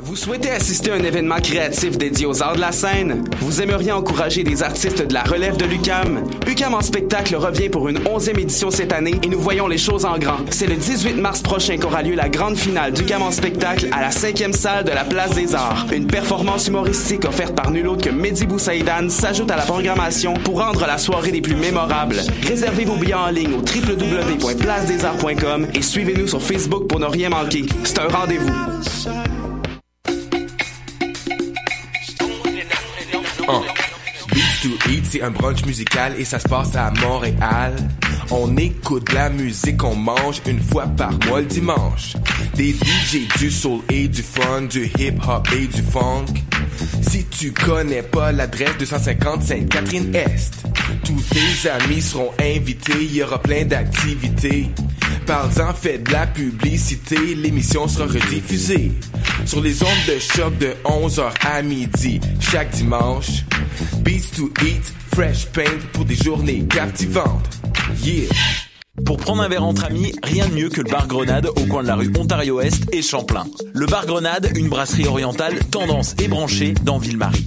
Vous souhaitez assister à un événement créatif dédié aux arts de la scène? Vous aimeriez encourager des artistes de la relève de l'UCAM? UCAM en spectacle revient pour une onzième édition cette année et nous voyons les choses en grand. C'est le 18 mars prochain qu'aura lieu la grande finale d'UCAM en spectacle à la cinquième salle de la Place des Arts. Une performance humoristique offerte par nul autre que Mehdi Boussaïdan s'ajoute à la programmation pour rendre la soirée des plus mémorables. Réservez vos billets en ligne au www.placedesarts.com et suivez-nous sur Facebook pour ne rien manquer. C'est un rendez-vous. Uh. Beats to Eat, c'est un brunch musical et ça se passe à Montréal. On écoute la musique, on mange une fois par mois le dimanche. Des DJ, du soul et du fun, du hip hop et du funk. Si tu connais pas l'adresse 250 Sainte-Catherine-Est, tous tes amis seront invités, il y aura plein d'activités. Parle-en, fais de la publicité, l'émission sera rediffusée sur les ondes de choc de 11h à midi chaque dimanche. Beats to eat, fresh paint pour des journées captivantes. Yeah! Pour prendre un verre entre amis, rien de mieux que le bar Grenade au coin de la rue Ontario-Est et Champlain. Le bar Grenade, une brasserie orientale tendance et branchée dans Ville-Marie.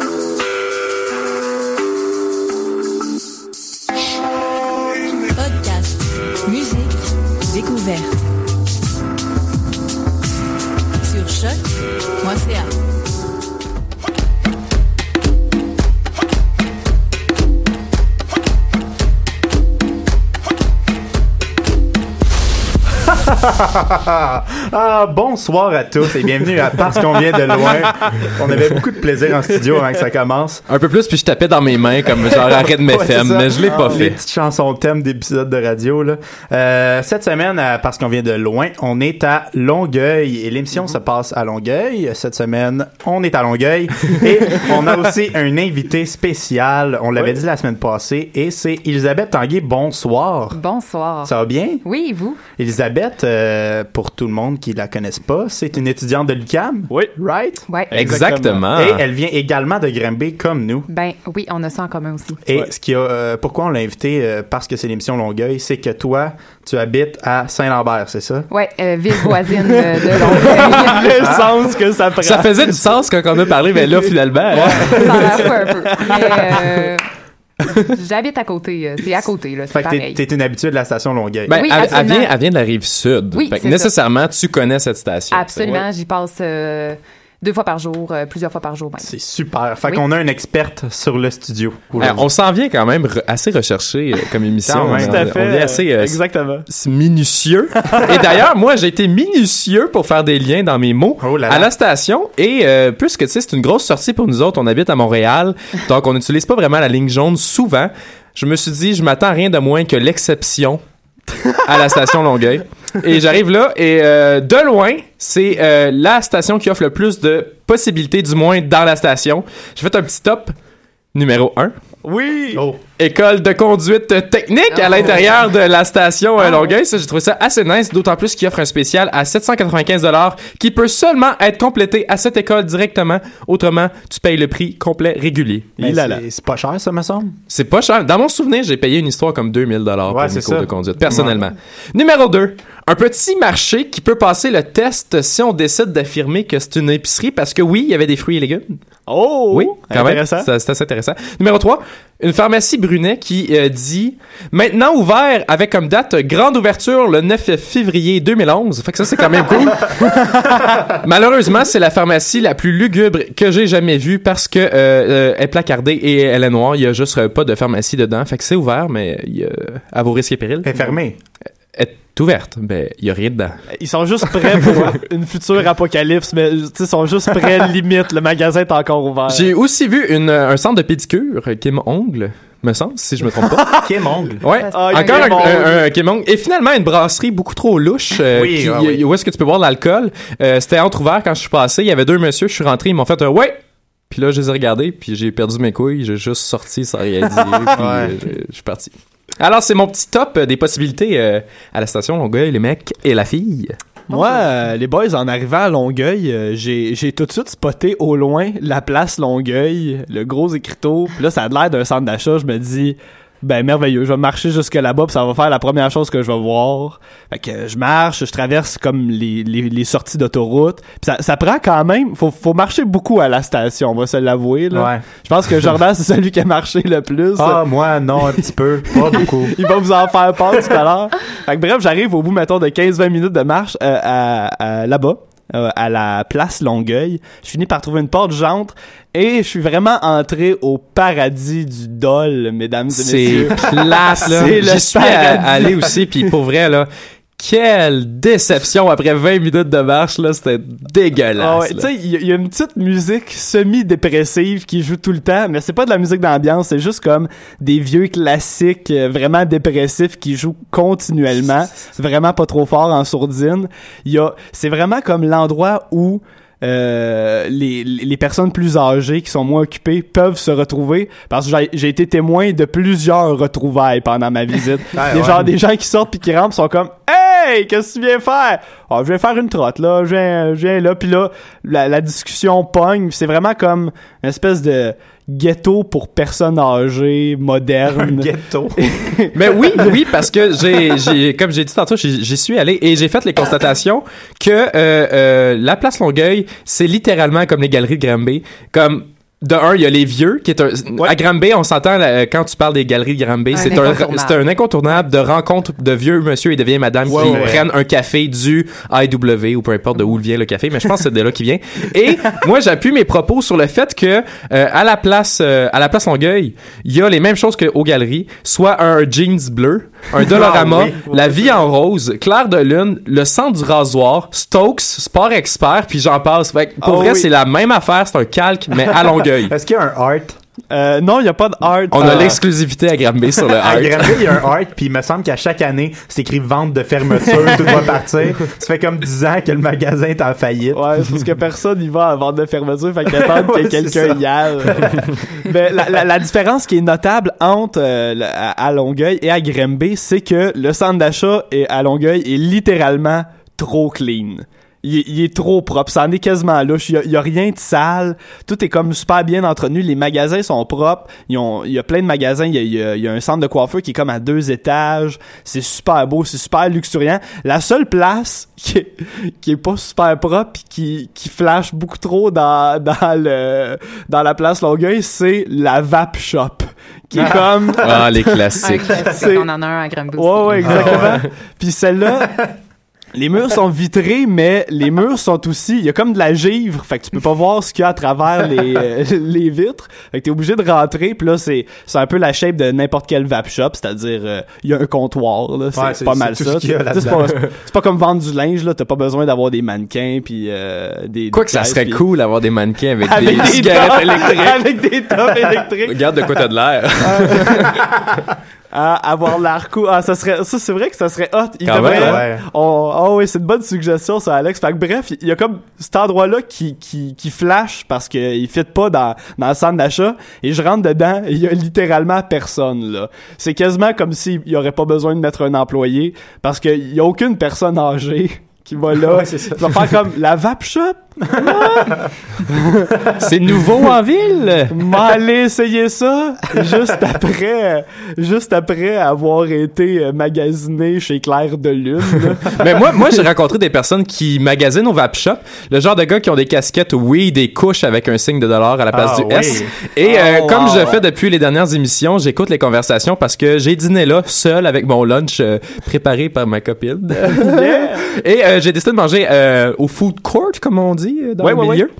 Découverte. Sur choc.ca. ah, bonsoir à tous et bienvenue à Parce qu'on vient de loin. On avait beaucoup de plaisir en studio avant que ça commence. Un peu plus, puis je tapais dans mes mains comme genre arrête de mes Ouais, mais je l'ai pas Les fait. petites chansons thème d'épisodes de radio. Là. Euh, cette semaine, à Parce qu'on vient de loin, on est à Longueuil et l'émission se passe à Longueuil. Cette semaine, on est à Longueuil et on a aussi un invité spécial. On l'avait dit la semaine passée et c'est Elisabeth Tanguay. Bonsoir. Bonsoir. Ça va bien? Oui, et vous? Elisabeth, euh, pour tout le monde qui la connaisse pas, c'est une étudiante de l'UQAM. Oui. Right? Ouais. Exactement. Et elle vient également de Granby comme nous. Ben oui, on a ça en commun aussi. Et ce qui a, euh, pourquoi on l'a invité, euh, parce que c'est l'émission Longueuil, c'est que toi, tu habites à Saint-Lambert, c'est ça? Ouais, euh, ville voisine de, de Longueuil. Le sens que ça prend. Ça faisait du sens quand on a parlé, mais là, finalement. ça en a fait un peu. Mais euh, j'habite à côté. euh, C'est à côté, là. Fait C'est que t'es, pareil. t'es une habituée de la station Longueuil. Ben, Oui, elle, vient, elle vient de la rive sud. Oui, Fait que ça. nécessairement, tu connais cette station. Absolument, j'y passe euh, deux fois par jour, euh, plusieurs fois par jour même. C'est super. Fait Oui. qu'on a une experte sur le studio. Euh, on s'en vient quand même re- assez recherché euh, comme émission. On- Tout à on, fait. est assez euh, Exactement. s- minutieux. et d'ailleurs, moi, j'ai été minutieux pour faire des liens dans mes mots Oh là là. à la station. Et euh, puisque tu sais, c'est une grosse sortie pour nous autres, on habite à Montréal, donc on n'utilise pas vraiment la ligne jaune souvent. Je me suis dit, je m'attends à rien de moins que l'exception à la station Longueuil. Et j'arrive là et euh, de loin, c'est euh, la station qui offre le plus de possibilités, du moins dans la station. J'ai fait un petit top numéro 1. Oui. Oh. École de conduite technique à Oh. l'intérieur de la station euh, Longueuil. Ça, j'ai trouvé ça assez nice, d'autant plus qu'il offre un spécial à 795 qui peut seulement être complété à cette école directement. Autrement, tu payes le prix complet régulier. Ben, c'est, pas cher, ça me semble? C'est pas cher. Dans mon souvenir, j'ai payé une histoire comme 2000 dollars Ouais, pour mes cours de conduite, personnellement. Numéro 2. Un petit marché qui peut passer le test si on décide d'affirmer que c'est une épicerie parce que oui, il y avait des fruits et légumes. Oh. Oui, quand Intéressant. C'est assez intéressant. Numéro 3, une pharmacie Brunet qui euh, dit maintenant ouvert avec comme date grande ouverture le 9 février 2011. Fait que ça c'est quand même cool. Malheureusement, c'est la pharmacie la plus lugubre que j'ai jamais vue parce que euh, euh, elle est placardée et elle est noire. Il y a juste pas de pharmacie dedans. Fait que c'est ouvert, mais il y a- à vos risques et périls. Elle est fermée. Elle est ouverte, mais il y a rien dedans. Ils sont juste prêts pour une future apocalypse, mais tu sais, ils sont juste prêts limite. Le magasin est encore ouvert. J'ai aussi vu une, un centre de pédicure, euh, Kim Ongle, me semble, si je me trompe pas. Kim Ongle. Ouais, Ah, encore un, Kim Ongle. un- un Kim Ongle. Et finalement, une brasserie beaucoup trop louche. euh, Oui, qui- ouais, oui. Où est-ce que tu peux boire de l'alcool? Euh, C'était entre ouvert quand je suis passé. Il y avait deux messieurs. Je suis rentré. Ils m'ont fait un « Ouais! » Puis là, je les ai regardés, puis j'ai perdu mes couilles. J'ai juste sorti sans rien dire, puis euh, je je suis parti. Alors, c'est mon petit top des possibilités euh, à la station Longueuil, les mecs et la fille. Moi, euh, les boys, en arrivant à Longueuil, euh, j'ai j'ai tout de suite spoté au loin la place Longueuil, le gros écriteau. Puis là, ça a l'air d'un centre d'achat. Je me dis, ben merveilleux, je vais marcher jusque là-bas, puis ça va faire la première chose que je vais voir. Fait que je marche, je traverse comme les, les, les sorties d'autoroute. Puis ça, ça prend quand même, faut, faut marcher beaucoup à la station, on va se l'avouer. là. Ouais. Je pense que Jordan, c'est celui qui a marché le plus. Ah, moi, non, un petit peu. Pas beaucoup. Il va vous en faire part tout à l'heure. Fait que bref, j'arrive au bout, mettons, de 15-20 minutes de marche euh, à, à- là-bas, euh, à la place Longueuil. Je finis par trouver une porte jante et je suis vraiment entré au paradis du dol, mesdames et C'est messieurs. là. C'est le J'y suis allé aussi, puis pour vrai, là, quelle déception après 20 minutes de marche, là. C'était dégueulasse. Ah tu sais, il y, a- il y a une petite musique semi-dépressive qui joue tout le temps, mais c'est pas de la musique d'ambiance, c'est juste comme des vieux classiques euh, vraiment dépressifs qui jouent continuellement, vraiment pas trop fort en sourdine. Il y a, c'est vraiment comme l'endroit où euh, les, les personnes plus âgées qui sont moins occupées peuvent se retrouver parce que j'ai- j'ai été témoin de plusieurs retrouvailles pendant ma visite. Ah, des ouais. gens des gens qui sortent puis qui rentrent sont comme Hey, qu'est-ce que tu viens faire? Ah, je viens faire une trotte, là. Je viens, je viens là. Puis là, la, la discussion pogne. C'est vraiment comme une espèce de ghetto pour personnes âgées, modernes. Ghetto. Mais oui, oui, parce que j'ai, j'ai, comme j'ai dit tantôt, j'y j'y suis allé et j'ai fait les constatations que euh, euh, la place Longueuil, c'est littéralement comme les galeries de Granby. Comme de un, il y a les vieux qui est un à Granby, on s'entend là, quand tu parles des galeries de Granby, c'est un incontournable. c'est un incontournable de rencontre de vieux monsieur et de vieilles madame Ouais, qui ouais. prennent un café du IW ou peu importe de où vient le café, mais je pense que c'est de là qui vient. Et moi, j'appuie mes propos sur le fait que euh, à la place euh, à la place Longueuil, il y a les mêmes choses qu'aux galeries, soit un jeans bleu, un Dolorama, Ah oui. la vie en rose, Claire de lune, le centre du rasoir, Stokes, Sport Expert, puis j'en passe. Fait pour Ah vrai, oui. c'est la même affaire, c'est un calque mais à Longueuil. Est-ce qu'il y a un art? Euh, non, il y a pas de art. On a Euh, l'exclusivité à Granby sur le À art. Granby, il y a un art, puis il me semble qu'à chaque année, c'est écrit vente de fermeture, tout doit partir. Ça fait comme 10 ans que le magasin est en faillite. Ouais, c'est parce que personne y va avant de fermeture, fait qu'il attend que quelqu'un y aille. Mais la, la- la différence qui est notable entre euh, le- à, à Longueuil et à Grimby, c'est que le centre d'achat à Longueuil est littéralement trop clean. Il, est- il est trop propre, ça en est quasiment louche. Il y a, il y a rien de sale, tout est comme super bien entretenu. Les magasins sont propres. Ils ont, il y a plein de magasins. Il y a, il y a- il y a un centre de coiffeur qui est comme à deux étages. C'est super beau, c'est super luxuriant. La seule place qui est, qui est pas super propre pis qui, qui flash beaucoup trop dans, dans le dans la place Longueuil, c'est la Vape Shop. Qui est comme Ah, les Un classiques. On en a un à Granby. Ouais, ouais, exactement. Puis celle-là, les murs sont vitrés, mais les murs sont aussi, il y a comme de la givre, fait que tu peux pas voir ce qu'il y a à travers les, euh, les vitres. Fait que t'es obligé de rentrer, puis là c'est c'est un peu la shape de n'importe quel vape shop, c'est-à-dire euh, il y a un comptoir là, c'est Ouais, c'est- pas mal c'est tout ça. ce qu'il y a Tu sais, c'est pas, c'est pas comme vendre du linge là, t'as pas besoin d'avoir des mannequins puis euh, des Quoi des que ça serait cool d'avoir des mannequins avec, avec des, des cigarettes électriques. avec des tops électriques. Regarde de quoi t'as de l'air. Ah, avoir l'air cool. Ah, ça serait, ça, c'est vrai que ça serait hot. Il Quand devrait- même, ouais. Oh, oh oui, c'est une bonne suggestion, ça, Alex. Fait que bref, il y a comme cet endroit-là qui, qui, qui flash parce qu'il fit pas dans, dans le centre d'achat. Et je rentre dedans et il y a littéralement personne, là. C'est quasiment comme s'il y aurait pas besoin de mettre un employé parce qu'il y a aucune personne âgée qui va là. Ouais, c'est ça. Vas faire comme la vape shop. C'est nouveau en ville. M'aller essayer ça juste après, juste après avoir été magasiné chez Claire de Lune. Mais moi, moi, j'ai rencontré des personnes qui magasinent au vape shop. Le genre de gars qui ont des casquettes, oui, des couches avec un signe de dollar à la place Ah, du oui. S. Et euh, Oh, comme wow. je fais depuis les dernières émissions, j'écoute les conversations parce que j'ai dîné là, seul, avec mon lunch euh, préparé par ma copine. Et euh, j'ai décidé de manger au food court, comme on dit euh, dans Ouais, le ouais, milieu.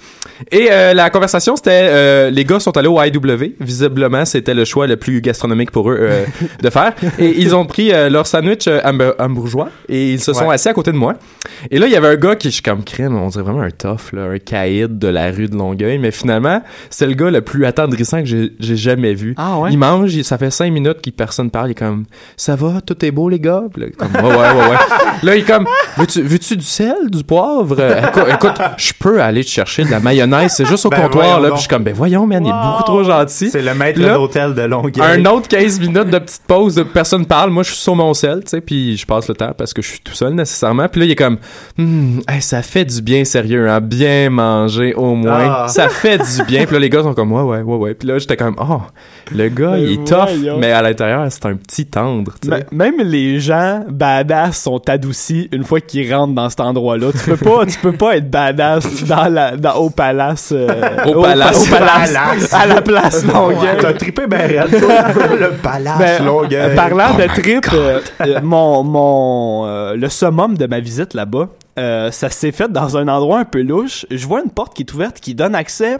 Et euh, la conversation, c'était euh, les gars sont allés au IW. Visiblement, c'était le choix le plus gastronomique pour eux euh, de faire. Et ils ont pris leur sandwich hamb- hambourgeois et ils se sont assis à côté de moi. Et là, il y avait un gars qui, je suis comme crème, on dirait vraiment un tough, là, un caïd de la rue de Longueuil. Mais finalement, c'est le gars le plus attendrissant que j'ai jamais vu. Ah? Il mange, il- ça fait cinq minutes qu'il personne parle. Il est comme, ça va, tout est beau les gars. Là, comme, ouais, ouais, ouais, ouais. là, il est comme, veux-tu veux-tu du sel, du poivre? Écoute, écoute, je peux aller te chercher de la mayonnaise c'est juste au Ben, comptoir, là. Puis je suis comme, ben voyons, man, il est beaucoup trop gentil. C'est le maître d'hôtel de Longueuil. Un autre 15 minutes de petite pause de personne parle. Moi, je suis sur mon sel, tu sais, puis je passe le temps parce que je suis tout seul nécessairement. Puis là, il est comme, Hmm, hey, ça fait du bien sérieux, hein, bien manger au moins. Ah. Ça fait du bien. Puis là, les gars sont comme, ouais, ouais, ouais, ouais. Puis là, j'étais comme, oh, le gars, il est Ben tough, voyons. mais à l'intérieur, c'est un petit tendre, tu sais. M- Même les gens badass sont adoucis une fois qu'ils rentrent dans cet endroit-là. Tu peux pas, tu peux pas être badass dans la, dans, au palace, euh, Au palace. au palace, Palace. à la place Longueuil. T'as trippé ben. Le palace Ben, Longueuil. euh, parlant de trip, euh, euh, mon, mon, euh, le summum de ma visite là-bas, euh, ça s'est fait dans un endroit un peu louche. Je vois une porte qui est ouverte qui donne accès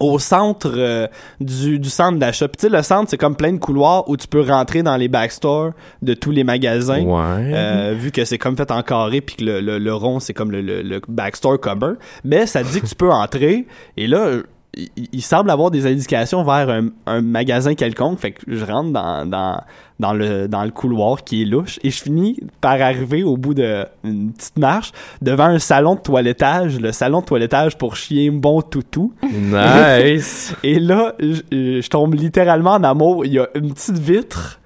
au centre euh, du, du centre d'achat. Puis tu sais, le centre, c'est comme plein de couloirs où tu peux rentrer dans les backstores de tous les magasins. Ouais. Euh, vu que c'est comme fait en carré puis que le, le, le rond c'est comme le, le, le backstore commun mais ça dit que tu peux entrer et là il, il semble avoir des indications vers un, un magasin quelconque fait que je rentre dans, dans, dans le dans le couloir qui est louche et je finis par arriver au bout de une petite marche devant un salon de toilettage le salon de toilettage pour chien bon toutou Nice. et là, je, je tombe littéralement en amour. Il y a une petite vitre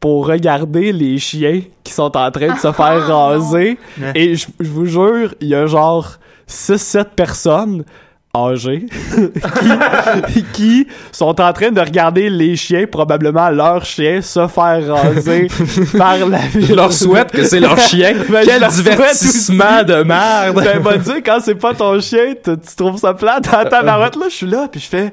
pour regarder les chiens qui sont en train de se faire raser. Et je, je vous jure, il y a genre 6-7 personnes qui, qui sont en train de regarder les chiens, probablement leurs chiens, se faire raser par la Je leur souhaite que c'est leur chien. Ben, Quel divertissement de merde. ben, va dire, quand c'est pas ton chien, tu, tu trouves ça plate dans ta marotte, là, je suis là, puis je fais,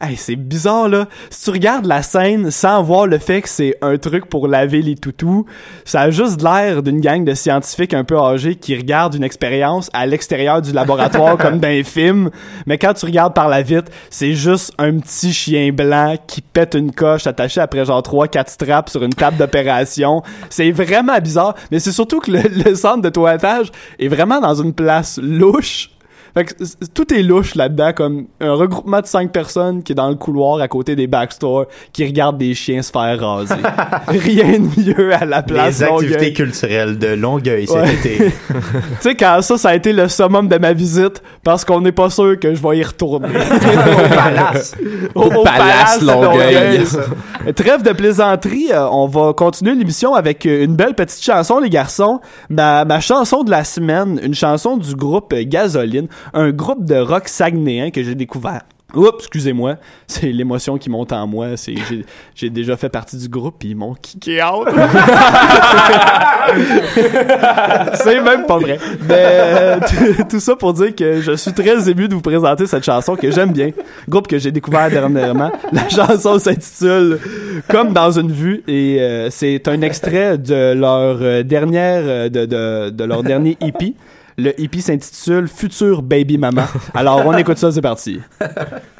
hey, c'est bizarre, là. Si tu regardes la scène sans voir le fait que c'est un truc pour laver les toutous, ça a juste l'air d'une gang de scientifiques un peu âgés qui regardent une expérience à l'extérieur du laboratoire comme dans un film. Mais quand tu regardes par la vitre, c'est juste un petit chien blanc qui pète une coche attaché après genre 3-4 straps sur une table d'opération. C'est vraiment bizarre. Mais c'est surtout que le, le centre de toilettage est vraiment dans une place louche. Fait que c- tout est louche là-dedans, comme un regroupement de cinq personnes qui est dans le couloir à côté des backstores, qui regardent des chiens se faire raser. Rien de mieux à la place Les activités Longueuil. culturelles de Longueuil cet Ouais. été. Tu sais, quand ça, ça a été le summum de ma visite, parce qu'on n'est pas sûr que je vais y retourner. Au palace. au, au Palace Longueuil. Trêve de plaisanterie, euh, on va continuer l'émission avec euh, une belle petite chanson, les garçons. Ma, ma chanson de la semaine, une chanson du groupe euh, Gasoline, un groupe de rock saguenéen que j'ai découvert. Oups, excusez-moi, c'est l'émotion qui monte en moi. C'est j'ai, j'ai déjà fait partie du groupe puis ils m'ont kické out. c'est même pas vrai. Mais euh, tout- ça pour dire que je suis très ému de vous présenter cette chanson que j'aime bien. Groupe que j'ai découvert dernièrement. La chanson s'intitule Comme dans une vue et euh, c'est un extrait de leur euh, dernière de, de, de leur dernier EP. Le EP s'intitule Future Baby Mama. Alors on écoute ça, c'est parti.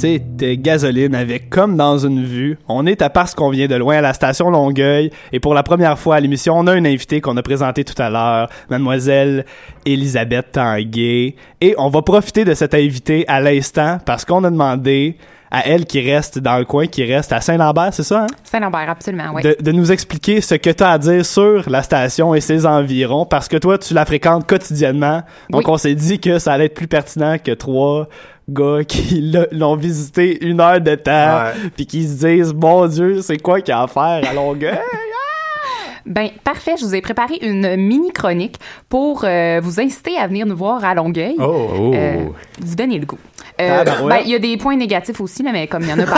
c'était gasoline avec Comme dans une vue. On est à parce qu'on vient de loin à la station Longueuil. Et pour la première fois à l'émission, on a une invitée qu'on a présentée tout à l'heure, mademoiselle Elisabeth Tanguay. Et on va profiter de cette invitée à l'instant parce qu'on a demandé à elle qui reste dans le coin, qui reste à Saint-Lambert, c'est ça? Hein? Saint-Lambert, absolument, oui. de, de nous expliquer ce que tu as à dire sur la station et ses environs parce que toi tu la fréquentes quotidiennement donc Oui. on s'est dit que ça allait être plus pertinent que trois gars qui l'ont visité une heure de temps puis qui se disent mon dieu c'est quoi qu'il y a à faire à Longueuil? Ben, parfait. Je vous ai préparé une mini chronique pour euh, vous inciter à venir nous voir à Longueuil. Oh. Euh, vous donner le goût. Euh, ben, il y a des points négatifs aussi, là, mais comme il y en a hein, fait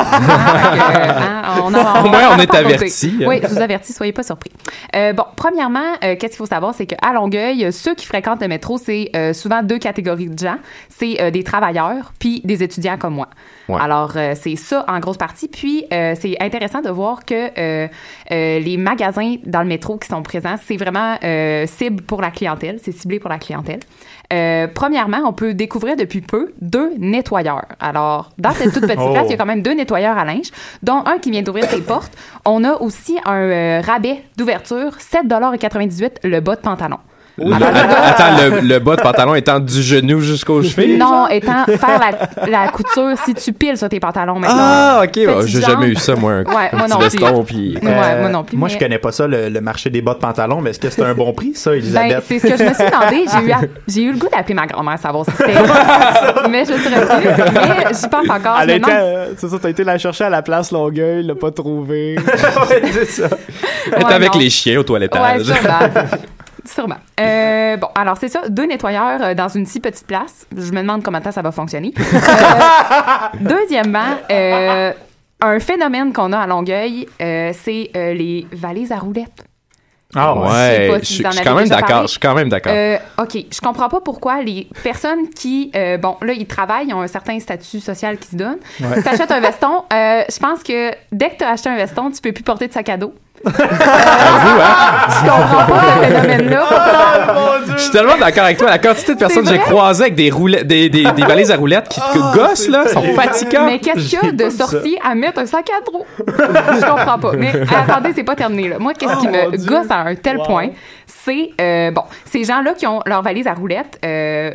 que, hein, on en- Au moins, on a est pas avertis. Oui, je vous avertis, soyez pas surpris. Euh, bon, premièrement, euh, qu'est-ce qu'il faut savoir, c'est qu'à Longueuil, ceux qui fréquentent le métro, c'est euh, souvent deux catégories de gens. C'est euh, des travailleurs, puis des étudiants comme moi. Ouais. Alors, euh, c'est ça en grosse partie. Puis, euh, c'est intéressant de voir que euh, euh, les magasins dans le métro qui sont présents, c'est vraiment euh, cible pour la clientèle. C'est ciblé pour la clientèle. Euh, premièrement, on peut découvrir depuis peu deux nettoyeurs. Alors, dans cette toute petite Oh. place, il y a quand même deux nettoyeurs à linge, dont un qui vient d'ouvrir ses portes. On a aussi un euh, rabais d'ouverture, 7,98 le bas de pantalon. Le gars- Attends, le, le bas de pantalon étant du genou jusqu'aux chevilles? non, étant faire la, la couture si tu piles sur tes pantalons maintenant. Ah, ok. J'ai jamais eu ça, moi. Un, Ouais, un moi petit non plus. veston, puis... Ouais, moi non plus. Moi, mais- je connais pas ça, le, le marché des bas de pantalon, mais est-ce que c'est un bon prix, ça, Ben, Elisabeth? c'est ce que je me suis demandé. J'ai eu, à- j'ai eu le goût d'appeler ma grand-mère savoir si c'était. mais je suis restée. Mais j'y pense encore. Elle demande- euh, c'est ça t'as été la chercher à la place Longueuil l'a pas trouvé Ouais, c'est ça. Elle est Ouais, avec non. les chiens au Ouais, toilettage. sûrement. Euh, bon, alors c'est ça, deux nettoyeurs euh, dans une si petite place. Je me demande comment ça va fonctionner. Euh, deuxièmement, euh, un phénomène qu'on a à Longueuil, euh, c'est euh, les valises à roulettes. Ah, ouais. Je ouais, si suis je quand même d'accord. Je suis quand même d'accord. Euh, OK, je comprends pas pourquoi les personnes qui, euh, bon, là, ils travaillent, ils ont un certain statut social qui se donne. Ouais. Tu achètes un veston, euh, je pense que dès que tu as acheté un veston, tu peux plus porter de sac à dos. Hein? Je comprends pas ce phénomène-là. Je suis tellement d'accord avec toi. La quantité de personnes que j'ai croisées avec des, roulettes, des, des, des valises à roulettes qui te gossent, là, sont fatigants. Mais qu'est-ce qu'il y a de sorcier à mettre un sac à dos? je comprends pas. Mais attendez, c'est pas terminé, là. Moi, qu'est-ce qui Oh, me Dieu. gosse à un tel Wow. point, c'est, euh, bon, ces gens-là qui ont leur valise à roulettes, euh,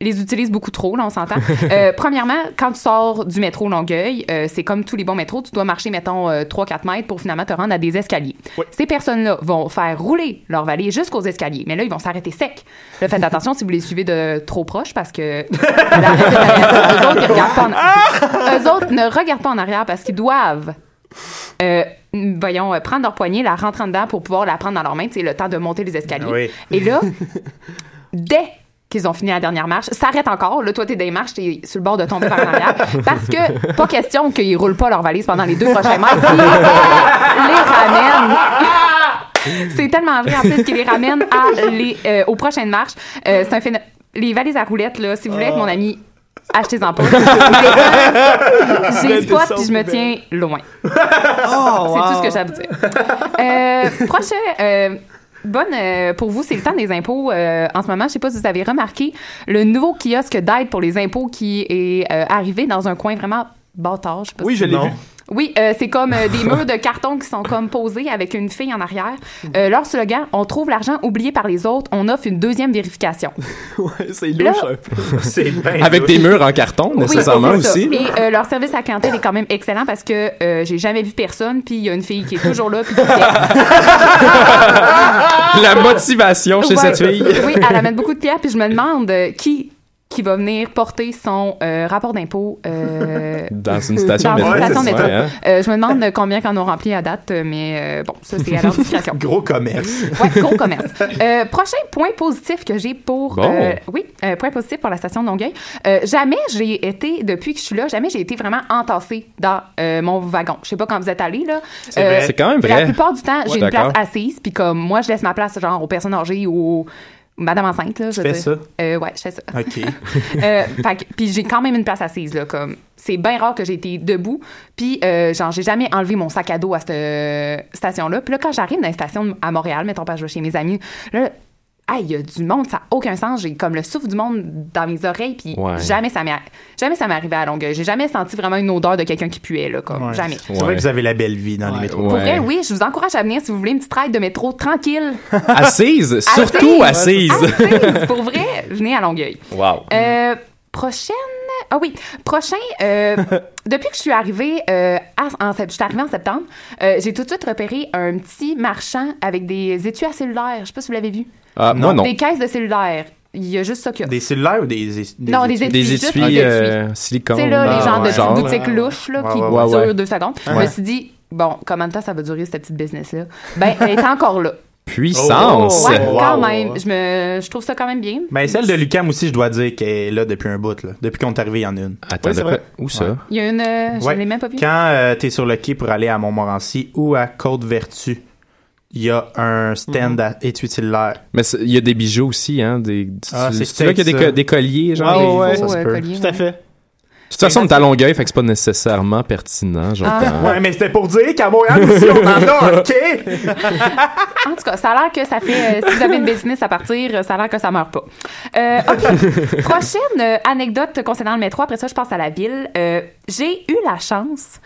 les utilisent beaucoup trop, là, on s'entend. Euh, premièrement, quand tu sors du métro Longueuil, euh, c'est comme tous les bons métros, tu dois marcher, mettons, euh, 3-4 mètres pour finalement te rendre à des escaliers. Ces personnes-là vont faire rouler leur valise jusqu'aux escaliers, mais là, ils vont s'arrêter sec. Là, faites attention si vous les suivez de trop proche parce que de- eux autres, ils regardent pas en- eux autres ne regardent pas en arrière parce qu'ils doivent euh, voyons, euh, prendre leur poignée, la rentrer dedans pour pouvoir la prendre dans leurs mains, c'est le temps de monter les escaliers. Oui. Et là, dès qu'ils ont fini la dernière marche, s'arrête encore. Là, toi, t'es des marches, t'es sur le bord de tomber vers l'arrière. Parce que, pas question qu'ils roulent pas leur valise pendant les deux prochains mètres. Ils les ramènent. C'est tellement vrai, en plus, qu'ils les ramènent à les, euh, aux prochaines marches. Euh, c'est un phénomène. Les valises à roulettes, là, si vous voulez être mon ami, achetez-en pas. J'ai spot puis je me tiens loin. oh, C'est tout ce que j'ai à vous dire. Euh, prochain, bonne euh, pour vous, c'est le temps des impôts. euh, en ce moment, je sais pas si vous avez remarqué le nouveau kiosque d'aide pour les impôts qui est euh, arrivé dans un coin vraiment bâtard. Je sais pas oui si- je l'ai vu Oui, euh, c'est comme euh, des murs de carton qui sont comme posés avec une fille en arrière. Euh, leur slogan on trouve l'argent oublié par les autres, on offre une deuxième vérification. ouais, c'est Là- louche un peu C'est bien Avec louche. des murs en carton, Oui, nécessairement ça. aussi. Et euh, leur service à la clientèle est quand même excellent parce que euh, j'ai jamais vu personne, puis il y a une fille qui est toujours là, puis. La motivation chez Ouais. cette fille. Oui, elle amène beaucoup de pierres, puis je me demande euh, qui qui va venir porter son euh, rapport d'impôt euh, Dans une station dans une métro. station hein? Euh, je me demande combien qu'on a rempli à date, mais bon, ça c'est à leur discrétion. Gros commerce. Ouais, gros commerce. Prochain point positif que j'ai pour Bon. oui, point positif pour la station de Longueuil. Jamais j'ai été depuis que je suis là, jamais j'ai été vraiment entassée dans mon wagon. Je sais pas quand vous êtes allés là. C'est quand même La vrai. plupart du temps, j'ai une place assise, puis comme moi je laisse ma place genre aux personnes âgées ou aux Madame enceinte, là, je Tu fais ça? Euh, ouais, je fais ça. OK. Euh, que- puis j'ai quand même une place assise là comme c'est bien rare que j'ai été debout puis euh, genre j'ai jamais enlevé mon sac à dos à cette station là puis là quand j'arrive dans une station à Montréal mettons pas je vais chez mes amis là ah, il y a du monde, ça n'a aucun sens. J'ai comme le souffle du monde dans mes oreilles, puis Ouais. jamais ça m'est jamais ça m'est arrivé à Longueuil. J'ai jamais senti vraiment une odeur de quelqu'un qui puait, là, comme Ouais. jamais. C'est vrai que vous avez la belle vie dans les métros. Pour vrai, oui, je vous encourage à venir si vous voulez une petite ride de métro tranquille. Assise, surtout assise. Assise, pour vrai, venez à Longueuil. Wow. Euh, prochaine? Ah oui, prochain. euh, depuis que je suis arrivée, euh, à- en, sept- je suis arrivée en septembre, euh, j'ai tout de suite repéré un petit marchand avec des étuis à cellulaire. Je sais pas si vous l'avez vu. Ah, moi, non. Des caisses de cellulaire. Il y a juste ça qu'il y a. Des cellulaires ou des, des, Non, des étuis? Des juste étuis des étuis. euh, silicone. Tu sais, là, les Ah, genres de Genre. boutiques louches là, Ouais, qui durent deux secondes. Je me suis dit, bon, combien de temps ça va durer, cette petite business-là? Ben, elle est encore là. Puissance. Oh, Ouais, wow. quand même. Je, me, je trouve ça quand même bien. Mais celle de Lucam aussi, je dois dire qu'elle est là depuis un bout. Là. Depuis qu'on est arrivé, il y en a une. Attends, c'est vrai. Où ça? Ouais. Il y a une. euh, Je Ouais. l'ai même pas vu. Quand euh, t'es sur le quai pour aller à Montmorency ou à Côte-Vertu, il y a un stand à étui de cellulaire. Mais c'est- il y a des bijoux aussi, hein. Des, Ah, c'est là qu'il y a des, co- des colliers, genre. Ouais, des- ouais, ça se peut. collier, Tout à ouais. fait. De toute façon, on est à Longueuil, fait que c'est pas nécessairement pertinent, j'entends. Ah. Ouais, mais c'était pour dire qu'à Montréal aussi, on en a, OK? En tout cas, ça a l'air que ça fait. euh, si vous avez une business à partir, ça a l'air que ça meurt pas. Euh, OK. Prochaine euh, anecdote concernant le métro. Après ça, je passe à la ville. Euh, J'ai eu la chance.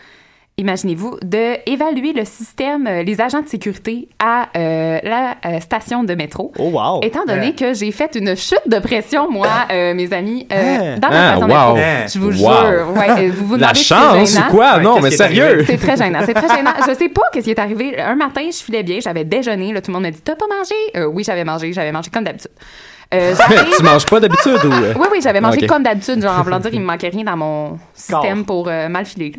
Imaginez-vous, d'évaluer le système, euh, les agents de sécurité à euh, la euh, station de métro. Oh, wow. Étant donné Hein. que j'ai fait une chute de pression, moi, euh, mes amis, euh, Hein. dans la Ah, station de wow. métro. Hein. Je vous Wow. jure. Ouais, vous vous La si chance ou quoi? Non, mais sérieux? C'est très gênant. C'est très gênant. Je sais pas qu'est-ce qui est arrivé. Un matin, je filais bien, j'avais déjeuné. Là, tout le monde m'a dit T'as pas mangé? Euh, Oui, j'avais mangé. J'avais mangé comme d'habitude. Euh, tu manges pas d'habitude ou? oui, oui, j'avais mangé comme d'habitude. Genre, en voulant dire, il me manquait rien dans mon système pour euh, mal filer.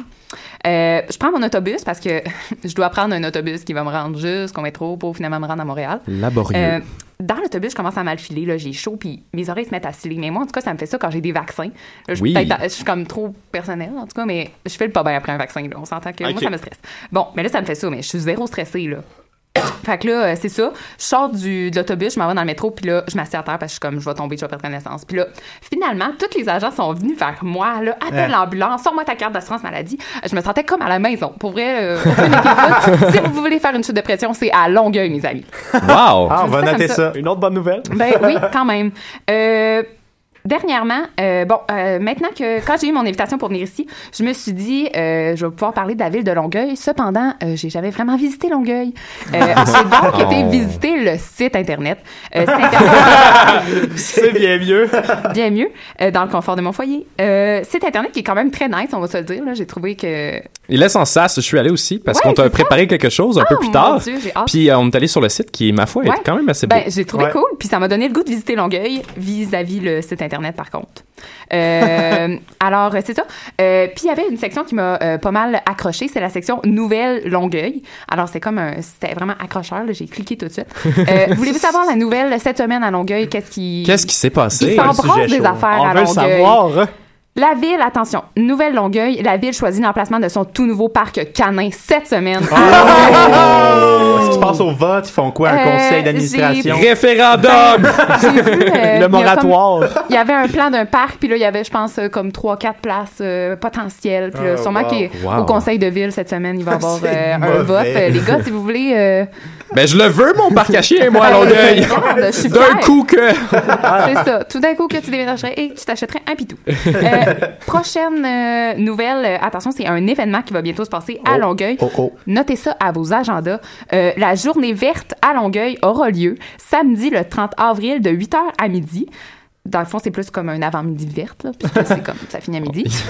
Euh, je prends mon autobus parce que je dois prendre un autobus qui va me rendre jusqu'au métro pour finalement me rendre à Montréal. Laborieux. Euh, dans l'autobus, je commence à mal filer, là, j'ai chaud, puis mes oreilles se mettent à sciller. Mais moi, en tout cas, ça me fait ça quand j'ai des vaccins. Là, je, Oui. je suis comme trop personnelle, en tout cas, mais je fais le pas bien après un vaccin. Là. On s'entend que moi, ça me stresse. Bon, mais là, ça me fait ça, mais je suis zéro stressée, là. Fait que là, euh, c'est ça. Je sors du, de l'autobus, je m'en vais dans le métro, puis là, je m'assieds à terre parce que je suis comme, je vais tomber, je vais perdre connaissance. Puis là, finalement, tous les agents sont venus vers moi, là, appelle Ouais. l'ambulance, sors-moi ta carte d'assurance maladie. Je me sentais comme à la maison. Pour vrai, euh, si vous voulez faire une chute de pression, c'est à Longueuil, mes amis. Wow! Ah, on va noter ça. Une autre bonne nouvelle. Ben oui, quand même. Euh, Dernièrement, euh, bon, euh, maintenant que quand j'ai eu mon invitation pour venir ici, je me suis dit, euh, je vais pouvoir parler de la ville de Longueuil. Cependant, euh, j'ai jamais vraiment visité Longueuil. Euh, j'ai donc été Oh. visiter le site internet. Euh, site internet C'est bien mieux. bien mieux euh, dans le confort de mon foyer. Euh, site internet qui est quand même très nice, on va se le dire. là. J'ai trouvé que Il laisse en sas, je suis allé aussi parce Ouais, qu'on t'a préparé quelque chose un Ah, peu plus mon tard. Dieu, j'ai hâte. Puis euh, on est allé sur le site qui, ma foi, est Ouais. quand même assez beau. Ben, j'ai trouvé Ouais. cool, puis ça m'a donné le goût de visiter Longueuil vis-à-vis le site internet, par contre. Euh, alors, c'est ça. Euh, puis il y avait une section qui m'a euh, pas mal accroché, c'est la section Nouvelle Longueuil. Alors, c'est comme un, c'était vraiment accrocheur, j'ai cliqué tout de suite. Voulez-vous savoir la nouvelle cette semaine à Longueuil? Qu'est-ce qui. Qu'est-ce qui s'est Il passé? s'embrasse sujet des affaires On à veut le Longueuil. savoir. La ville, attention, Nouvelle Longueuil, la ville choisit l'emplacement de son tout nouveau parc canin cette semaine. Est-ce qu'ils passent au vote? Ils font quoi? Un Euh, conseil d'administration? Référendum! Vu, euh, y a Le moratoire. Il y avait un plan d'un parc, puis là, il y avait, je pense, euh, comme 3-4 places euh, potentielles. Puis là, Oh, sûrement wow. qu'il- Wow. au conseil de ville cette semaine, il va y avoir euh, un vote. Euh, les gars, si vous voulez. euh, ben, je le veux, mon parc à chien, moi, à Longueuil. je suis D'un coup que. C'est ça. Tout d'un coup que tu déménagerais et tu t'achèterais un pitou. Euh, prochaine euh, nouvelle, euh, attention, c'est un événement qui va bientôt se passer à Longueuil. Oh, oh. Notez ça à vos agendas. Euh, la journée verte à Longueuil aura lieu samedi le 30 avril de 8h à midi. Dans le fond, c'est plus comme un avant-midi verte, là, puisque c'est comme ça finit à midi.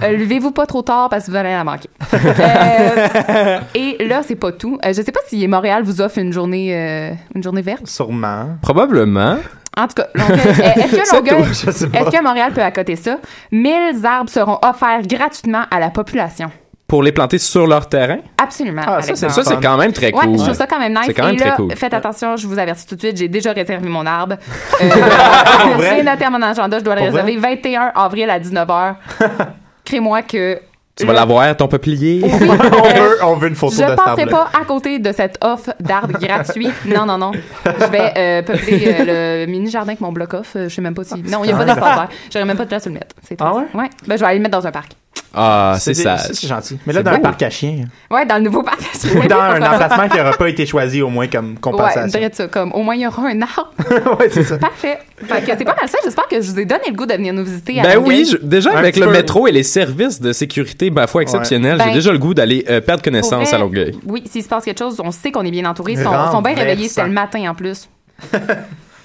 Levez-vous pas trop tard parce que vous allez la manquer. Euh, et là, c'est pas tout. Euh, je sais pas si Montréal vous offre une journée, euh, une journée verte. Sûrement. Probablement. En tout cas, est-ce que Longueuil, est-ce que Montréal peut accoter ça? 1000 arbres seront offerts gratuitement à la population. Pour les planter sur leur terrain? Absolument. Ah, ça, c'est quand même très Ouais, cool. je trouve ça quand même nice. C'est quand même Et là, très cool. faites attention, je vous avertis tout de suite, j'ai déjà réservé mon arbre. Euh, noté à mon agenda, je dois le réserver 21 avril à 19h. Crée-moi que. Tu vas l'avoir, ton peuplier. Oui, on, veut, on veut une photo je de cet passerai pas à côté de cette offre d'arbres gratuits. Non, non, non. Je vais euh, peupler euh, le mini jardin avec mon bloc off. Euh, Je sais même pas si. Non, il n'y a pas d'espace vert. J'aurais même pas de place où le mettre. C'est Ah triste. ouais? Ben, je vais aller le mettre dans un parc. Ah, c'est ça. C'est gentil. Mais là, C'est dans un beau. parc à chiens. Ouais, dans le nouveau parc. Ou dans un emplacement qui n'aura pas été choisi, au moins, comme Ouais, compensation. dirais ça. Comme, au moins, il y aura un arbre. Ouais, c'est ça. Parfait. Fait que c'est pas mal ça. J'espère que je vous ai donné le goût de venir nous visiter. à Ben Longueuil. oui, je- déjà Un avec le peu. métro et les services de sécurité, ma foi, exceptionnels, Ben, j'ai déjà le goût d'aller euh, perdre connaissance vrai, à Longueuil. Oui, s'il se passe quelque chose, on sait qu'on est bien entouré. Ils sont, sont bien réveillés. C'était le matin en plus.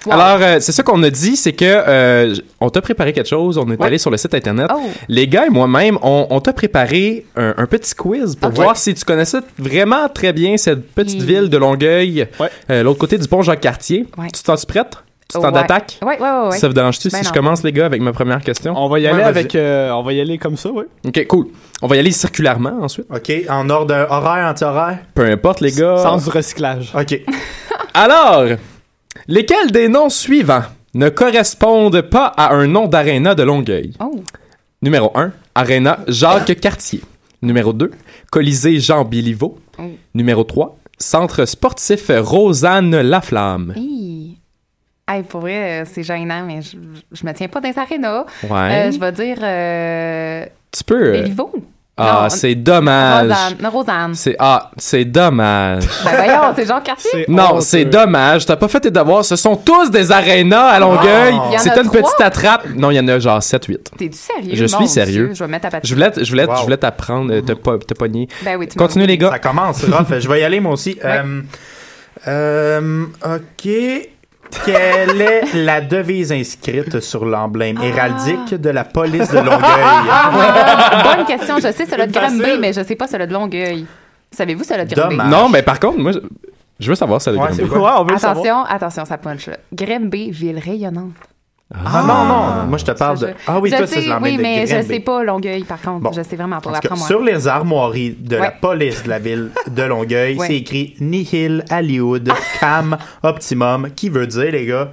Wow. Alors, euh, c'est ça qu'on a dit, c'est que euh, on t'a préparé quelque chose, on est Ouais. allé sur le site internet. Oh. Les gars et moi-même, on, on t'a préparé un, un petit quiz pour voir si tu connaissais vraiment très bien cette petite Mm. ville de Longueuil, Ouais. euh, l'autre côté du pont Jacques-Cartier. Ouais. Tu te sens prête? Tu t'en Ouais. attaques? Ouais, ouais, ouais. ouais. Ça vous dérange-tu Ben si je commence, les gars, avec ma première question? On va y aller avec. euh, on va y aller comme ça, oui. Ok, cool. On va y aller circulairement ensuite. OK, en ordre horaire, anti-horaire? Peu importe, les gars. Sans du recyclage. OK. Alors, lesquels des noms suivants ne correspondent pas à un nom d'aréna de Longueuil? Oh. Numéro 1, Aréna Jacques Cartier. Numéro 2, Colisée Jean Béliveau. Oh. Numéro 3, Centre sportif Rosanne Laflamme. Hi. Hey, pour vrai, euh, c'est gênant, mais je, je me tiens pas dans les arénas. Ouais. Euh, je vais dire euh, tu peux. euh, Béliveau. Ah, c'est dommage. Rosanne. C'est ah, c'est dommage. Ben voyons, c'est Jean Cartier. Non, c'est dommage. T'as pas fait tes devoirs. Ce sont tous des arénas à Longueuil. Oh. Il y en a C'était une trois? petite attrape. Non, il y en a genre 7 8. T'es-tu sérieux? Je suis Mon sérieux. Dieu, je vais mettre ta patte. Je voulais, je voulais, t- Wow. je voulais t'apprendre, euh, te, te pogner. Ben oui, Continuez, les Ça gars. commence, rough. Je vais y aller, moi aussi. Euh, euh, OK. Quelle est la devise inscrite sur l'emblème Ah. héraldique de la police de Longueuil? Bonne question. Je sais celui de. Granby, mais je sais pas celui de Longueuil. Savez-vous celui de Granby? Dommage. Non, mais par contre, moi, je, veux savoir ça. le Ouais, Granby. c'est quoi? Ouais, on veut le savoir. Attention, attention, ça punch. là. Granby, ville rayonnante. Ah non, non. Moi, je te parle de... Ah oui, toi, c'est l'emblème Oui, mais je sais pas Longueuil, par contre. Bon. Je sais vraiment pas. Sur les armoiries de la police de la ville de Longueuil, Ouais. c'est écrit Nihil Aliud Cam Optimum, qui veut dire, les gars,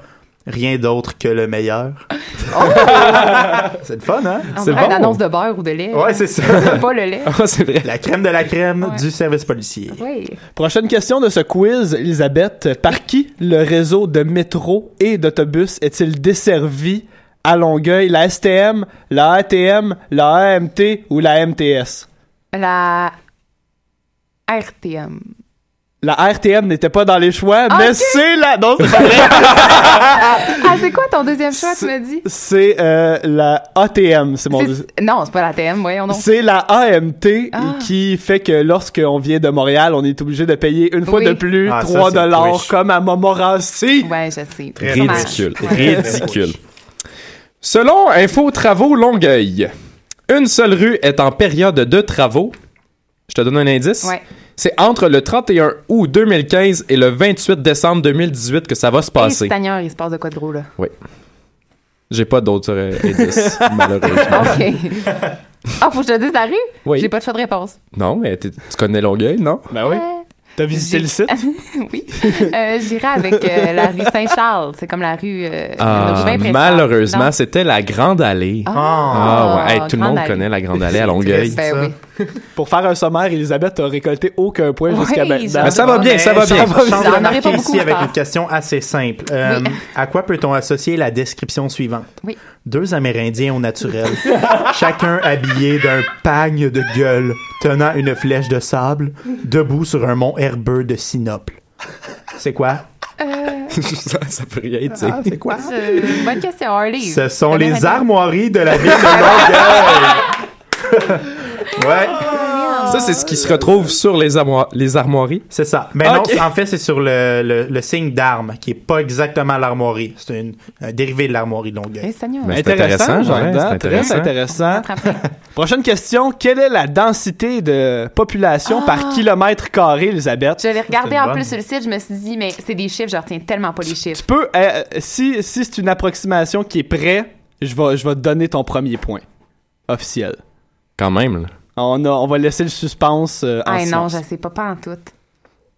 rien d'autre que le meilleur. c'est le fun, hein? C'est dirait une bon. annonce de beurre ou de lait. Ouais, c'est ça. pas le lait. C'est vrai. La crème de la crème Ouais. du service policier. Oui. Prochaine question de ce quiz, Elisabeth. Par qui le réseau de métro et d'autobus est-il desservi à Longueuil? La STM, la ATM, la AMT ou la MTS? La RTM. La RTM n'était pas dans les choix, mais c'est la... Non, c'est pas vrai. Ah, c'est quoi ton deuxième choix, tu m'as dit? C'est euh, la ATM. C'est mon... Non, c'est pas la TM, voyons donc. C'est la AMT Ah. qui fait que lorsqu'on vient de Montréal, on est obligé de payer une fois Oui. de plus Ah, ça, 3 c'est dollars riche. comme à Montmorency. Ouais, je sais. Très. Ridicule. Ridicule. Selon Info Travaux Longueuil, une seule rue est en période de travaux. Je te donne un indice. Ouais. C'est entre le 31 août 2015 et le 28 décembre 2018 que ça va se passer. Seigneur, il se passe de quoi de gros, là? J'ai pas d'autres euh, indices, malheureusement. OK. Ah, faut que je te dise la rue? Oui. J'ai pas de choix de réponse. Non, mais tu connais Longueuil, non? Ben oui. T'as visité le site? oui. Euh, J'irai avec euh, la rue Saint-Charles. C'est comme la rue. Euh, Ah, malheureusement, c'était la Grande Allée. Ah, Ah, ouais. Hey, tout le monde Allée. connaît la Grande Allée à Longueuil. Ben ça. oui. Pour faire un sommaire, Elisabeth a récolté aucun point Oui, jusqu'à maintenant. Mais ça va bien, ça va bien. marquer pas beaucoup, ici je avec une question assez simple. Euh, Oui. À quoi peut-on associer la description suivante? Oui. Deux Amérindiens au naturel, chacun habillé d'un pagne de gueule, tenant une flèche de sable, debout sur un mont herbeux de Sinople. C'est quoi? ça, ça peut rien dire. Ah, c'est quoi? Je- Bonne question, Harley. Ce sont les armoiries de la ville de Longueuil. Ouais, Ça, c'est ce qui se retrouve sur les, armoi- les armoiries. c'est ça. Mais non, en fait, c'est sur le, le- le signe d'arme, qui est pas exactement l'armoirie. C'est une- un dérivé de l'armoirie de Longueuil. Intéressant, Jordan. ouais, c'est Très intéressant. intéressant. Prochaine question. Quelle est la densité de population par kilomètre carré, Elisabeth? Je l'ai regardé en plus sur le site, je me suis dit, mais c'est des chiffres, je retiens tellement pas les chiffres. Tu peux, euh, si, si c'est une approximation qui est près, je vais, je vais te donner ton premier point officiel. Quand même, là. On, a, on va laisser le suspense euh, en Ah non, silence. je sais pas, pas en tout.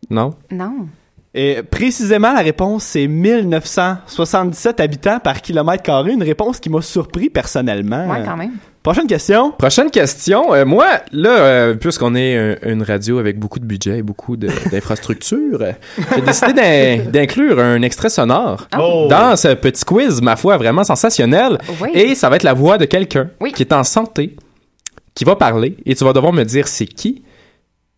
Non? Non. Et précisément, la réponse, c'est 1977 habitants par kilomètre carré. Une réponse qui m'a surpris personnellement. Ouais, quand même. Prochaine question. Prochaine question. Euh, moi, là, euh, puisqu'on est un- une radio avec beaucoup de budget et beaucoup de- d'infrastructures, euh, j'ai décidé d'in- d'inclure un extrait sonore Oh. dans ce petit quiz, ma foi, vraiment sensationnel. Oui. Et ça va être la voix de quelqu'un Oui. qui est en santé, qui va parler et tu vas devoir me dire c'est qui.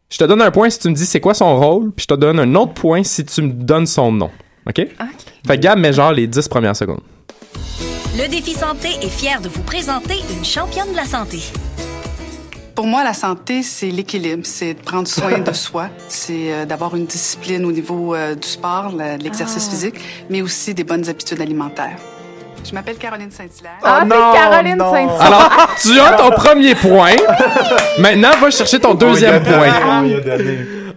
Je te donne un point si tu me dis c'est quoi son rôle, puis je te donne un autre point si tu me donnes son nom. OK? OK. Fait que Gab, genre les 10 premières secondes. Le défi santé est fier de vous présenter une championne de la santé. Pour moi, la santé, c'est l'équilibre. C'est de prendre soin de soi. C'est euh, d'avoir une discipline au niveau euh, du sport, la- de l'exercice Ah. physique, mais aussi des bonnes habitudes alimentaires. Je m'appelle Caroline Saint-Hilaire. Ah, non, c'est Caroline. Saint-Hilaire. Alors, tu as ton premier point. Maintenant, va chercher ton deuxième point.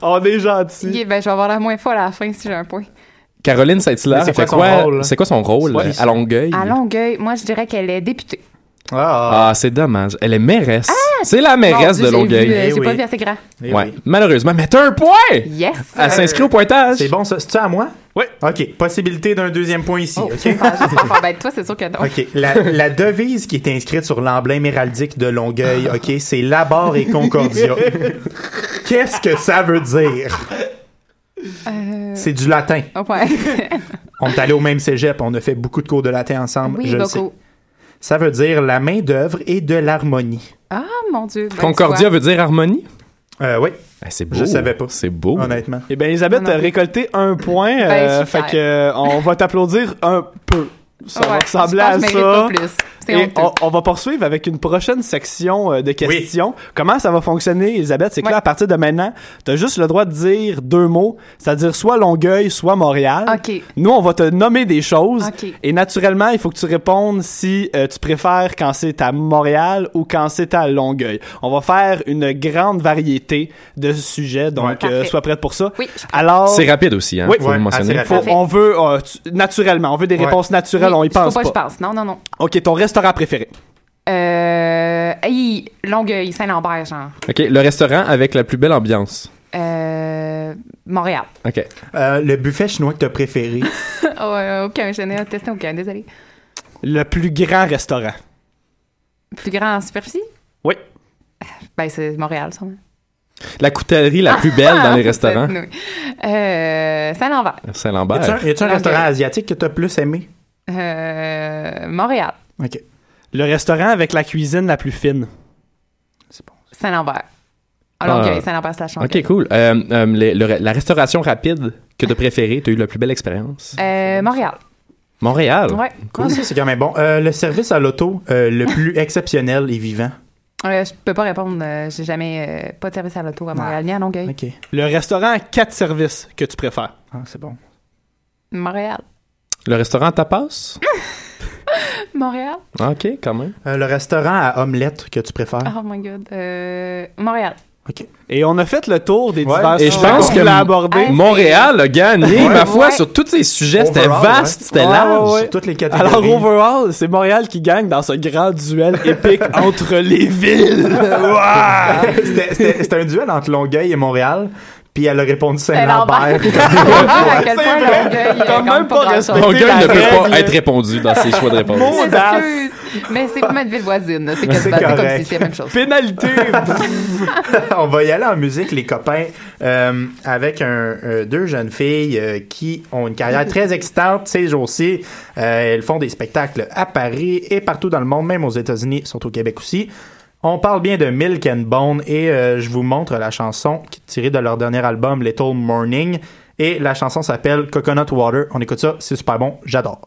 On est gentil. Ok, ben, je vais avoir la moins folle à la fin si j'ai un point. Caroline Saint-Hilaire, c'est quoi quoi- rôle, là? C'est quoi son rôle à Longueuil? À Longueuil, moi, je dirais qu'elle est députée. Ah, Ah, c'est dommage. Elle est mairesse. c'est la mairesse de Longueuil. euh, Eh J'ai pas oui. vu assez grand. eh Ouais, oui. malheureusement. Mais t'as un point! Yes! Elle s'inscrit au pointage. C'est bon, ça. C'est-tu à moi? Oui. OK. Possibilité d'un deuxième point ici, Oh, OK? Ben, toi, c'est sûr que non. OK. La, la devise qui est inscrite sur l'emblème héraldique de Longueuil, OK, c'est Labor et Concordia. Qu'est-ce que ça veut dire? Euh, C'est du latin. oh, ouais. On est allé au même cégep, on a fait beaucoup de cours de latin ensemble, oui, je le sais. Ça veut dire la main d'œuvre et de l'harmonie. Ah, mon Dieu. Ben, Concordia veut dire harmonie? Euh, oui, Ah, c'est beau. Je savais pas. C'est beau. honnêtement. Eh bien, Elisabeth a récolté un point. Ben, euh, je suis fait que, euh, on va t'applaudir un peu. Ça va Ouais, ressembler pense à ça. pas plus. C'est Et on, on va poursuivre avec une prochaine section euh, de questions. Comment ça va fonctionner, Elisabeth? C'est que Ouais. là, à partir de maintenant, tu as juste le droit de dire deux mots, c'est-à-dire soit Longueuil, soit Montréal. Nous, on va te nommer des choses. Et naturellement, il faut que tu répondes si euh, tu préfères quand c'est à Montréal ou quand c'est à Longueuil. On va faire une grande variété de sujets, donc Ouais. euh, sois prête pour ça. Oui, Alors, C'est rapide aussi, hein? Oui. faut Ouais, le mentionner. faut- on veut euh, tu- naturellement, on veut des Ouais. réponses naturelles, Oui, on y faut pense pas. pas. que je pense. Non, non, non. Ok, ton restaurant préféré? Euh, hey, Longueuil, Saint-Lambert, genre. OK, le restaurant avec la plus belle ambiance. Euh, Montréal. OK. Euh, le buffet chinois que t'as préféré? Oh, aucun, je n'ai testé aucun, désolé. Le plus grand restaurant. Plus grand en superficie? Oui. Ben, c'est Montréal, ça. La coutellerie la plus belle dans les restaurants. Oui. Euh, Saint-Lambert. Y Saint-Lambert. un, y a-tu un Longueuil. restaurant asiatique que t'as plus aimé? Euh, Montréal. OK. Le restaurant avec la cuisine la plus fine. Saint-Lambert. À Ah. Longueuil, Saint-Lambert, c'est la chambre. OK, cool. Euh, euh, les- le- la restauration rapide que t'as préférée, t'as eu la plus belle expérience? Euh, Montréal. Montréal? Ouais. Ah, ça, c'est quand même bon. Euh, le service à l'auto, euh, le plus exceptionnel et vivant. Euh, je peux pas répondre. J'ai jamais euh, pas de service à l'auto à Montréal, ni à Longueuil. OK. Le restaurant à quatre services que tu préfères. Ah, c'est bon. Montréal. Le restaurant tapas? Montréal. Ah, OK, quand même. Euh, le restaurant à omelette que tu préfères? Oh my god. Euh, Montréal. OK. Et on a fait le tour des Ouais. divers Et je pense qu'on que aborder. Hey, Montréal a gagné, Ouais. ma foi, Ouais. sur tous ces sujets. C'était Overall, vaste, ouais. c'était large. ouais, ouais. Sur toutes les catégories. Alors, overall, c'est Montréal qui gagne dans ce grand duel épique entre les villes. C'était c'était un duel entre Longueuil et Montréal. Puis elle a répondu Saint-Lambert. à quel point vrai. T'as même pas respecté Longueuil ne peut pas être répondu dans ses choix de réponse. Mais c'est pas une ville voisine. C'est C'est c'est comme correct. si c'est la même chose. Pénalité! On va y aller en musique, les copains, euh, avec un, euh, deux jeunes filles euh, qui ont une carrière très excitante ces jours-ci. Euh, elles font des spectacles à Paris et partout dans le monde, même aux États-Unis, sont au Québec aussi. On parle bien de Milk and Bone et euh, je vous montre la chanson tirée de leur dernier album Little Morning. Et la chanson s'appelle Coconut Water. On écoute ça, c'est super bon, j'adore.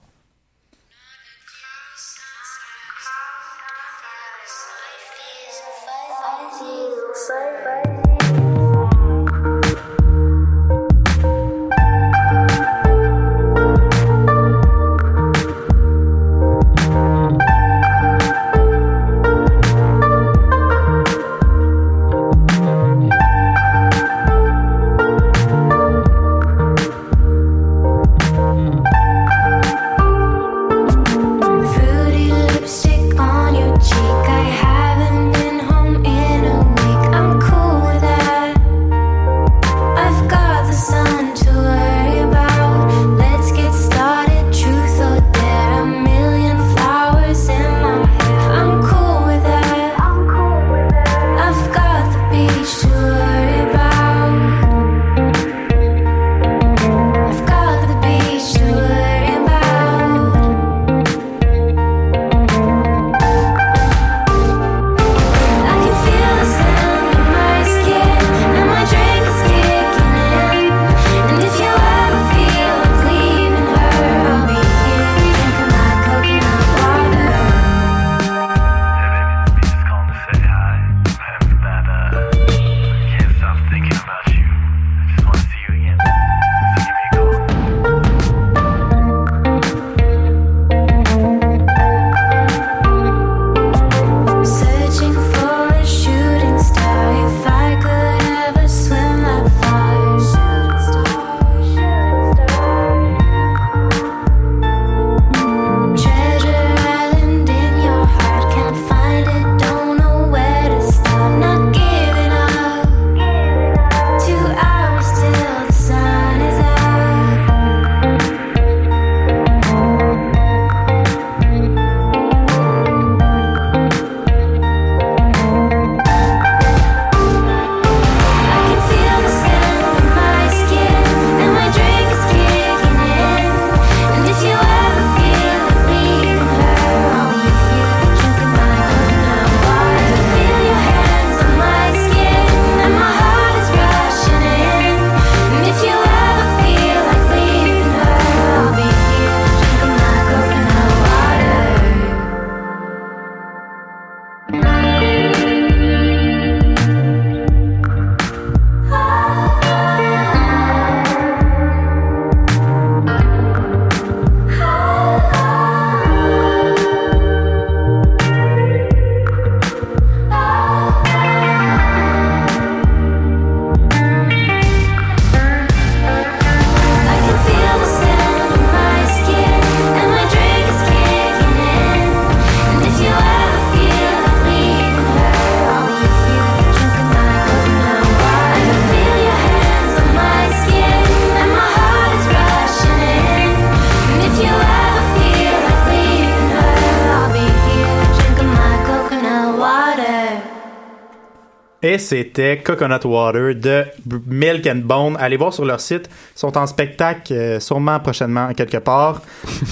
C'était Coconut Water de Milk and Bone. Allez voir sur leur site. Ils sont en spectacle euh, sûrement prochainement quelque part.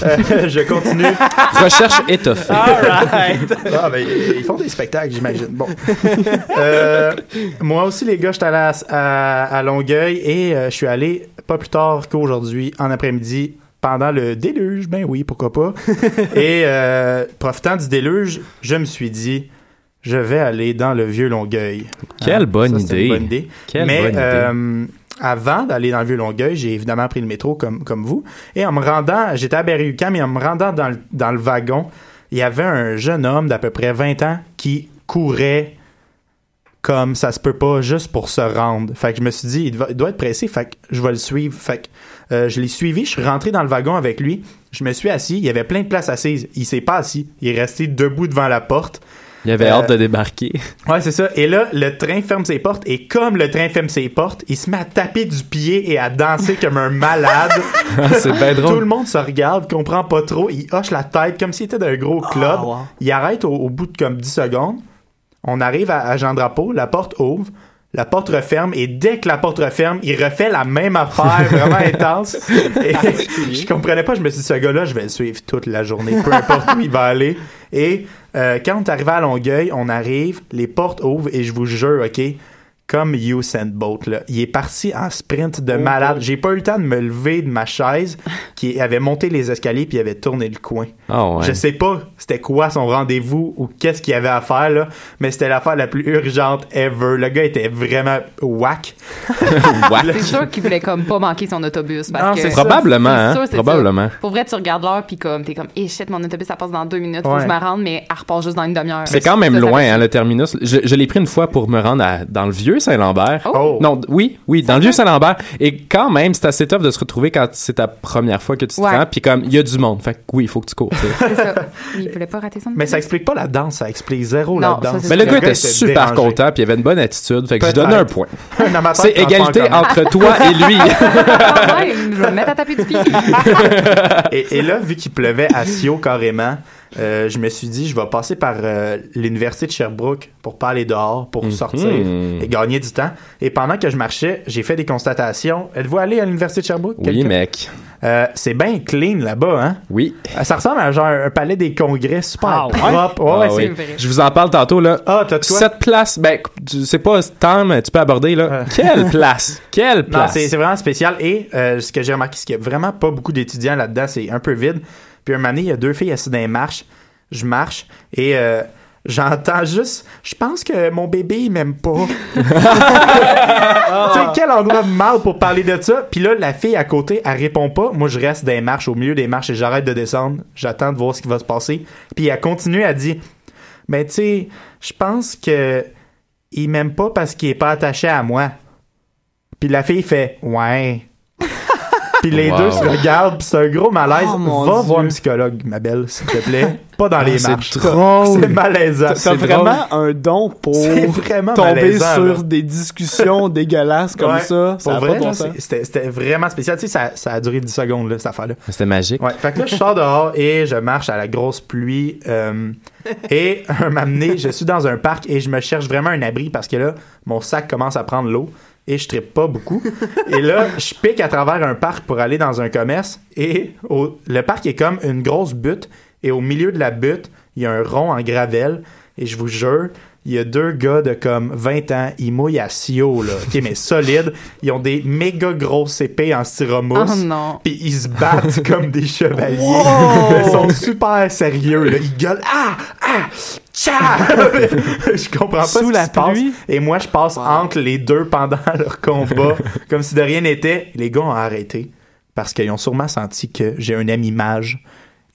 Euh, je continue. Recherche étoffée. Ah, ben, ils font des spectacles, j'imagine. Bon. Euh, moi aussi, les gars, j'étais allé à, à- à Longueuil et euh, je suis allé pas plus tard qu'aujourd'hui, en après-midi, pendant le déluge. Ben oui, pourquoi pas. et euh, profitant du déluge, je me suis dit, je vais aller dans le vieux Longueuil. Quelle Hein, bonne ça, c'est une idée. bonne idée. Quelle Mais bonne idée. euh, avant d'aller dans le vieux Longueuil, j'ai évidemment pris le métro comme, comme vous. Et en me rendant, j'étais à Berry-UQAM et en me rendant dans le, dans le wagon, il y avait un jeune homme d'à peu près 20 ans qui courait comme ça se peut pas juste pour se rendre. Fait que je me suis dit, il doit, il doit être pressé, fait que je vais le suivre. Fait que euh, je l'ai suivi, je suis rentré dans le wagon avec lui, je me suis assis, il y avait plein de places assises. Il s'est pas assis, il est resté debout devant la porte. Il avait Euh, hâte de débarquer. Ouais, c'est ça. Et là, le train ferme ses portes et comme le train ferme ses portes, il se met à taper du pied et à danser comme un malade. Ah, c'est bien drôle. Tout le monde se regarde, comprend pas trop. Il hoche la tête comme s'il était d'un gros club. wow. Il arrête au, au bout de comme 10 secondes. On arrive à, à Jean Drapeau, la porte ouvre. La porte referme et dès que la porte referme, il refait la même affaire vraiment intense. Et je comprenais pas, je me suis dit, ce gars-là, je vais le suivre toute la journée, peu importe où il va aller. Et euh, quand on est arrivé à Longueuil, on arrive, les portes ouvrent et je vous jure, OK, comme Usain Bolt, là, il est parti en sprint de malade. J'ai pas eu le temps de me lever de ma chaise qui avait monté les escaliers puis il avait tourné le coin. Ah ouais. Je sais pas c'était quoi son rendez-vous ou qu'est-ce qu'il y avait à faire là, mais c'était l'affaire la plus urgente ever. Le gars était vraiment whack. C'est sûr qu'il voulait comme pas manquer son autobus. Parce Non, que c'est ça. Probablement, hein? sûr, c'est Probablement. Pour vrai, tu regardes l'heure puis comme t'es comme, eh shit, mon autobus ça passe dans deux minutes, faut Ouais. que je me rende, mais elle repart juste dans une demi-heure. C'est quand même Ça, ça loin, hein, le terminus. Je, je l'ai pris une fois pour me rendre à- dans le vieux Saint-Lambert. Oh. Non, d- oui, oui, dans le vieux Saint-Lambert. Et quand même, c'est assez tough de se retrouver quand c'est ta première fois que tu te Ouais. rends. Puis comme, il y a du monde. Fait que oui, il faut que tu cours. C'est ça. Il voulait pas rater son Mais ça explique pas la danse, ça explique zéro Non, la danse. ça, Mais le gars était super dérangé. content, puis il avait une bonne attitude. Fait que je donne un point. C'est égalité entre toi et lui. Ouais, je vais me mettre à taper du pied. et, et là, vu qu'il pleuvait à Sio carrément, euh, je me suis dit, je vais passer par euh, l'université de Sherbrooke pour pas aller dehors, pour sortir et gagner du temps. Et pendant que je marchais, j'ai fait des constatations. Êtes-vous allé à l'université de Sherbrooke? Oui, mec. Euh, c'est bien clean là-bas, hein? Oui. Ça ressemble à genre un palais des congrès super Ah, ouais? propre. Ouais, Ah ouais, oui. c'est- vrai. Je vous en parle tantôt, là. Ah, t'as de quoi? Cette place, ben, sais pas, tant, mais tu peux aborder, là. Euh. Quelle place! Quelle place! c'est c'est vraiment spécial. Et euh, ce que j'ai remarqué, c'est qu'il y a vraiment pas beaucoup d'étudiants là-dedans. C'est un peu vide. Puis un moment donné, il y a deux filles assises dans les marches. Je marche et euh, j'entends juste... Je pense que mon bébé, il m'aime pas. tu sais, quel endroit de mal pour parler de ça? Puis là, la fille à côté, elle répond pas. Moi, je reste dans les marches, au milieu des marches et j'arrête de descendre. J'attends de voir ce qui va se passer. Puis elle continue, elle dit... Mais tu sais, je pense que il m'aime pas parce qu'il est pas attaché à moi. Puis la fille fait ouais. Puis les Wow. deux se regardent, puis c'est un gros malaise. Oh, Va Dieu. voir un psychologue, ma belle, s'il te plaît. Pas dans les c'est marches. C'est malaisant. T'as C'est vraiment un don pour vraiment tomber malaisant, sur là. des discussions dégueulasses comme Ouais. ça. Ça vrai, bon c'était vraiment spécial. Tu sais, ça, ça a duré 10 secondes, là, cette affaire-là. C'était magique. Ouais. Fait que là, je sors dehors et je marche à la grosse pluie. euh, et un donné, je suis dans un parc et je me cherche vraiment un abri parce que là, mon sac commence à prendre l'eau et je trippe pas beaucoup. Et là, je pique à travers un parc pour aller dans un commerce et au- le parc est comme une grosse butte et au milieu de la butte, il y a un rond en gravelle et je vous jure, il y a deux gars de comme 20 ans, ils mouillent à Sio, là. OK, mais solides. Ils ont des méga grosses épées en styromousse. Oh non. Puis ils se battent comme des chevaliers. Ils sont super sérieux. Là. Ils gueulent Ah! Ah! Je comprends pas Sous ce la se passe. pluie? Et moi, je passe entre les deux pendant leur combat, comme si de rien n'était. Les gars ont arrêté parce qu'ils ont sûrement senti que j'ai un ami mage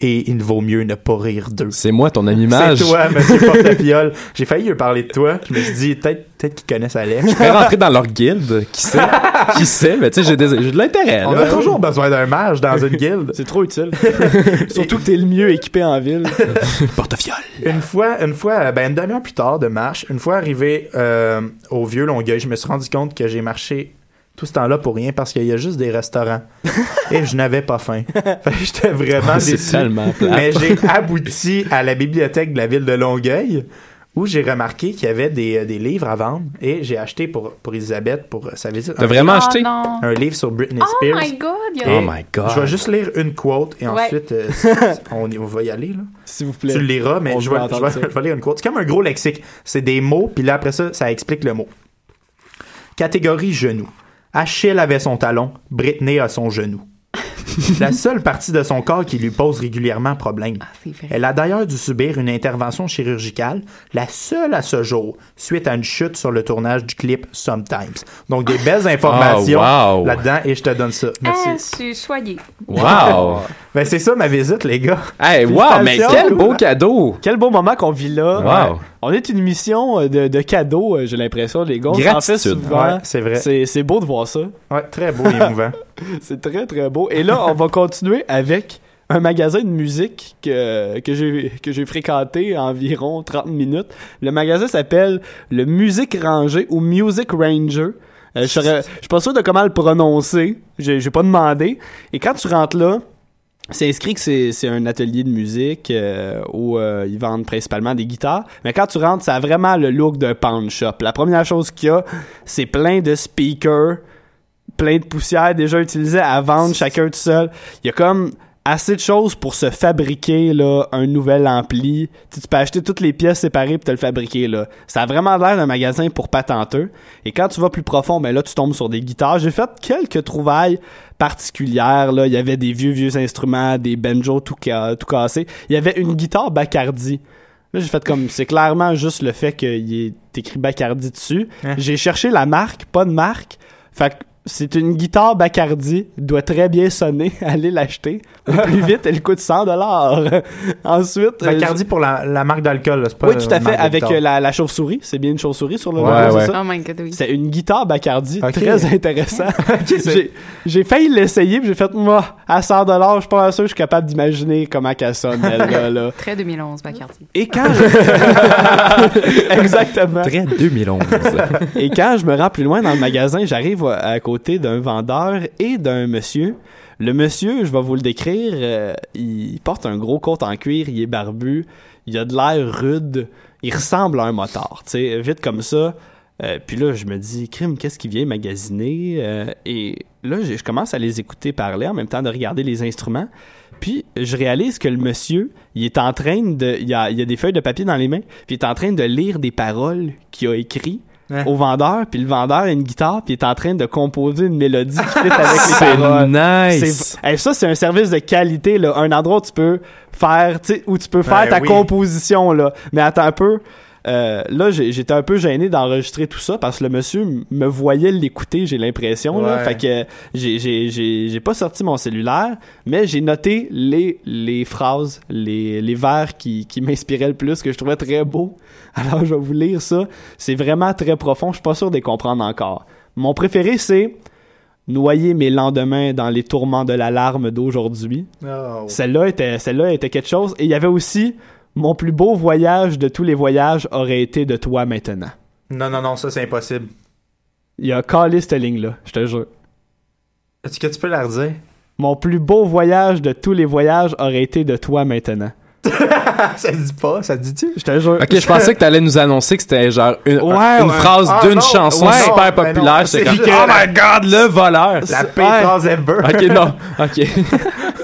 et il vaut mieux ne pas rire d'eux. C'est moi, ton ami mage. C'est toi, monsieur Portefiole. J'ai failli lui parler de toi. Je me suis dit, peut-être peut qu'ils connaissent Alex. Je pourrais rentrer dans leur guilde. Qui sait? Qui sait? Mais tu sais, j'ai des- j'ai de l'intérêt. On là. a toujours besoin d'un mage dans une guilde. C'est trop utile. Surtout que t'es le mieux équipé en ville. Portefiole. Une fois, une fois, ben une demi-heure plus tard de marche, une fois arrivé euh, au vieux Longueuil, je me suis rendu compte que j'ai marché tout ce temps-là pour rien parce qu'il y a juste des restaurants et je n'avais pas faim. J'étais vraiment C'est déçu. Mais j'ai abouti à la bibliothèque de la ville de Longueuil où j'ai remarqué qu'il y avait des, euh, des livres à vendre et j'ai acheté pour, pour Elisabeth pour euh, sa visite. T'as vraiment livre- acheté? Un livre sur Britney Oh Spears. my god! il y a- Oh my God. Je vais juste lire une quote et Ouais. ensuite euh, on, on va y aller. Là. S'il vous plaît. Tu le liras, mais je vais, je, vais, je vais lire une quote. C'est comme un gros lexique. C'est des mots, puis là, après ça, ça explique le mot. Catégorie genou. Achille avait son talon, Britney a son genou. La seule partie de son corps qui lui pose régulièrement problème. Ah. Elle a d'ailleurs dû subir une intervention chirurgicale, la seule à ce jour, suite à une chute sur le tournage du clip Sometimes. Donc des belles informations Ah, wow. là-dedans et je te donne ça. Ah, Merci. je suis choyée. Wow! Ben c'est ça ma visite les gars. hey, wow, mais quel beau cadeau! Quel beau moment qu'on vit là. Wow. Ouais. On est une émission euh, de, de cadeaux, euh, j'ai l'impression, les gars. S'en fait souvent. Ouais, c'est vrai. C'est c'est beau de voir ça. Ouais, très beau et émouvant. C'est très, très beau. Et là, on va continuer avec un magasin de musique que, que j'ai que j'ai fréquenté environ 30 minutes. Le magasin s'appelle le Music Ranger ou Music Ranger. Euh, je suis pas sûr de comment le prononcer. J'ai pas demandé. Et quand tu rentres là, c'est inscrit que c'est c'est un atelier de musique euh, où euh, ils vendent principalement des guitares. Mais quand tu rentres, ça a vraiment le look d'un pawn shop. La première chose qu'il y a, c'est plein de speakers, plein de poussière déjà utilisée à vendre chacun tout seul. Il y a comme assez de choses pour se fabriquer là un nouvel ampli. Tu, tu peux acheter toutes les pièces séparées pour te le fabriquer là. Ça a vraiment l'air d'un magasin pour patenteux. Et quand tu vas plus profond, ben là tu tombes sur des guitares. J'ai fait quelques trouvailles particulières là. Il y avait des vieux vieux instruments, des banjos tout, ca- tout cassés. Il y avait une guitare Bacardi. Là, j'ai fait comme, c'est clairement juste le fait qu'il est écrit Bacardi dessus. Hein? J'ai cherché la marque, pas de marque. Fait que c'est une guitare Bacardi, doit très bien sonner, allez l'acheter. Au plus vite, elle coûte 100 dollars. Ensuite, euh, Bacardi pour la, la marque d'alcool, c'est pas oui, tout à fait, avec euh, la, la chauve-souris. C'est bien une chauve-souris sur le Ouais, logo, ouais. c'est ça? Oh my god, oui. C'est une guitare Bacardi, très intéressant. J'ai- failli l'essayer, puis j'ai fait, moi, à 100 dollars, je suis pas sûr que je suis capable d'imaginer comment qu'elle sonne, elle, là, là. Très 2011, Bacardi. Et quand je... Exactement. Très 2011. Et quand je me rends plus loin dans le magasin, j'arrive à à d'un vendeur et d'un monsieur. Le monsieur, je vais vous le décrire, euh, il porte un gros coat en cuir, il est barbu, il a de l'air rude, il ressemble à un motard, tu sais, vite comme ça. Euh, puis là, je me dis, crime, qu'est-ce qu'il vient magasiner? Euh, et là, je je commence à les écouter parler en même temps de regarder les instruments. Puis je réalise que le monsieur, il est en train de, il a, il a des feuilles de papier dans les mains, puis il est en train de lire des paroles qu'il a écrites Hein? au vendeur, puis le vendeur a une guitare, puis il est en train de composer une mélodie qui fit avec les paroles. nice! Hey, ça, c'est un service de qualité, là. Un endroit où tu peux faire, où tu peux faire Ben ta oui. composition, là. Mais attends un peu. Euh, là, j'étais un peu gêné d'enregistrer tout ça parce que le monsieur me voyait l'écouter, j'ai l'impression. là. Ouais. Fait que j'ai- pas sorti mon cellulaire, mais j'ai noté les, les phrases, les, les vers qui, qui m'inspiraient le plus, que je trouvais très beaux. Alors, je vais vous lire ça. C'est vraiment très profond. Je suis pas sûr de les comprendre encore. Mon préféré, c'est Noyer mes lendemains dans les tourments de l'alarme d'aujourd'hui. Oh. Celle-là était, celle-là était quelque chose. Et il y avait aussi Mon plus beau voyage de tous les voyages aurait été de toi maintenant. Non, non, non, ça c'est impossible. Il y a calé cette ligne-là, je te jure. Est-ce que tu peux la redire? Mon plus beau voyage de tous les voyages aurait été de toi maintenant. ça se dit pas, ça se dit-tu? Je te jure. Ok, je pensais que t'allais nous annoncer que c'était genre une, Ouais, un- une ouais. phrase Ah, d'une chanson ouais, super non, populaire. c'est comme, que- oh my god, le voleur! La phrase ever. Ok, non, ok.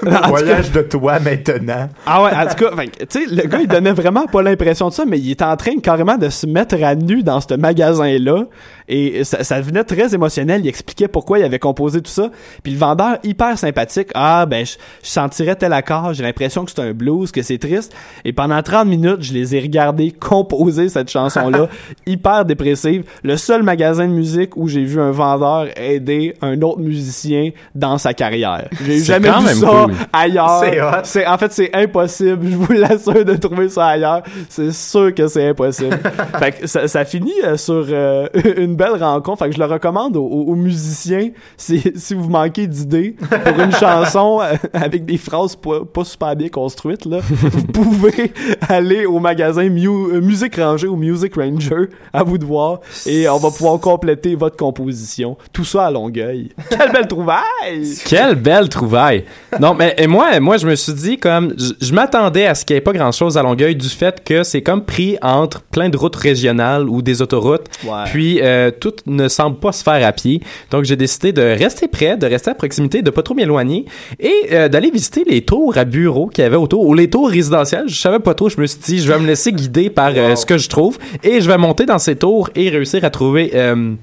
Voyage de toi maintenant. Ah ouais, en tout cas, tu sais, le gars, il donnait vraiment pas l'impression de ça, mais il était en train carrément de se mettre à nu dans ce magasin-là. Et ça, ça devenait très émotionnel. Il expliquait pourquoi il avait composé tout ça. Puis le vendeur, hyper sympathique. Ah, ben, je, je sentirais tel accord. J'ai l'impression que c'est un blues, que c'est triste. Et pendant 30 minutes, je les ai regardés composer cette chanson-là. hyper dépressive. Le seul magasin de musique où j'ai vu un vendeur aider un autre musicien dans sa carrière. J'ai jamais vu ça cool. ailleurs. C'est en fait c'est impossible. Je vous l'assure de trouver ça ailleurs. C'est sûr que c'est impossible. fait que ça, ça finit euh, sur euh, une belle rencontre. Fait que je le recommande aux, musiciens si, si vous manquez d'idées pour une chanson euh, avec des phrases pas, pas super bien construites, là, vous pouvez aller au magasin Mu- euh, Musique Rangée ou Music Ranger à vous de voir et on va pouvoir compléter votre composition. Tout ça à Longueuil. Quelle belle trouvaille! Quelle belle trouvaille. Non, mais et moi, moi, je me suis dit comme je, je m'attendais à ce qu'il n'y ait pas grand chose à Longueuil du fait que c'est comme pris entre plein de routes régionales ou des autoroutes. Ouais. Puis euh, tout ne semble pas se faire à pied. Donc j'ai décidé de rester près, de rester à proximité, de pas trop m'éloigner et euh, d'aller visiter les tours à bureaux qu'il y avait autour ou les tours résidentielles. Je savais pas trop. Je me suis dit je vais me laisser guider par euh, ce que je trouve et je vais monter dans ces tours et réussir à trouver. euh,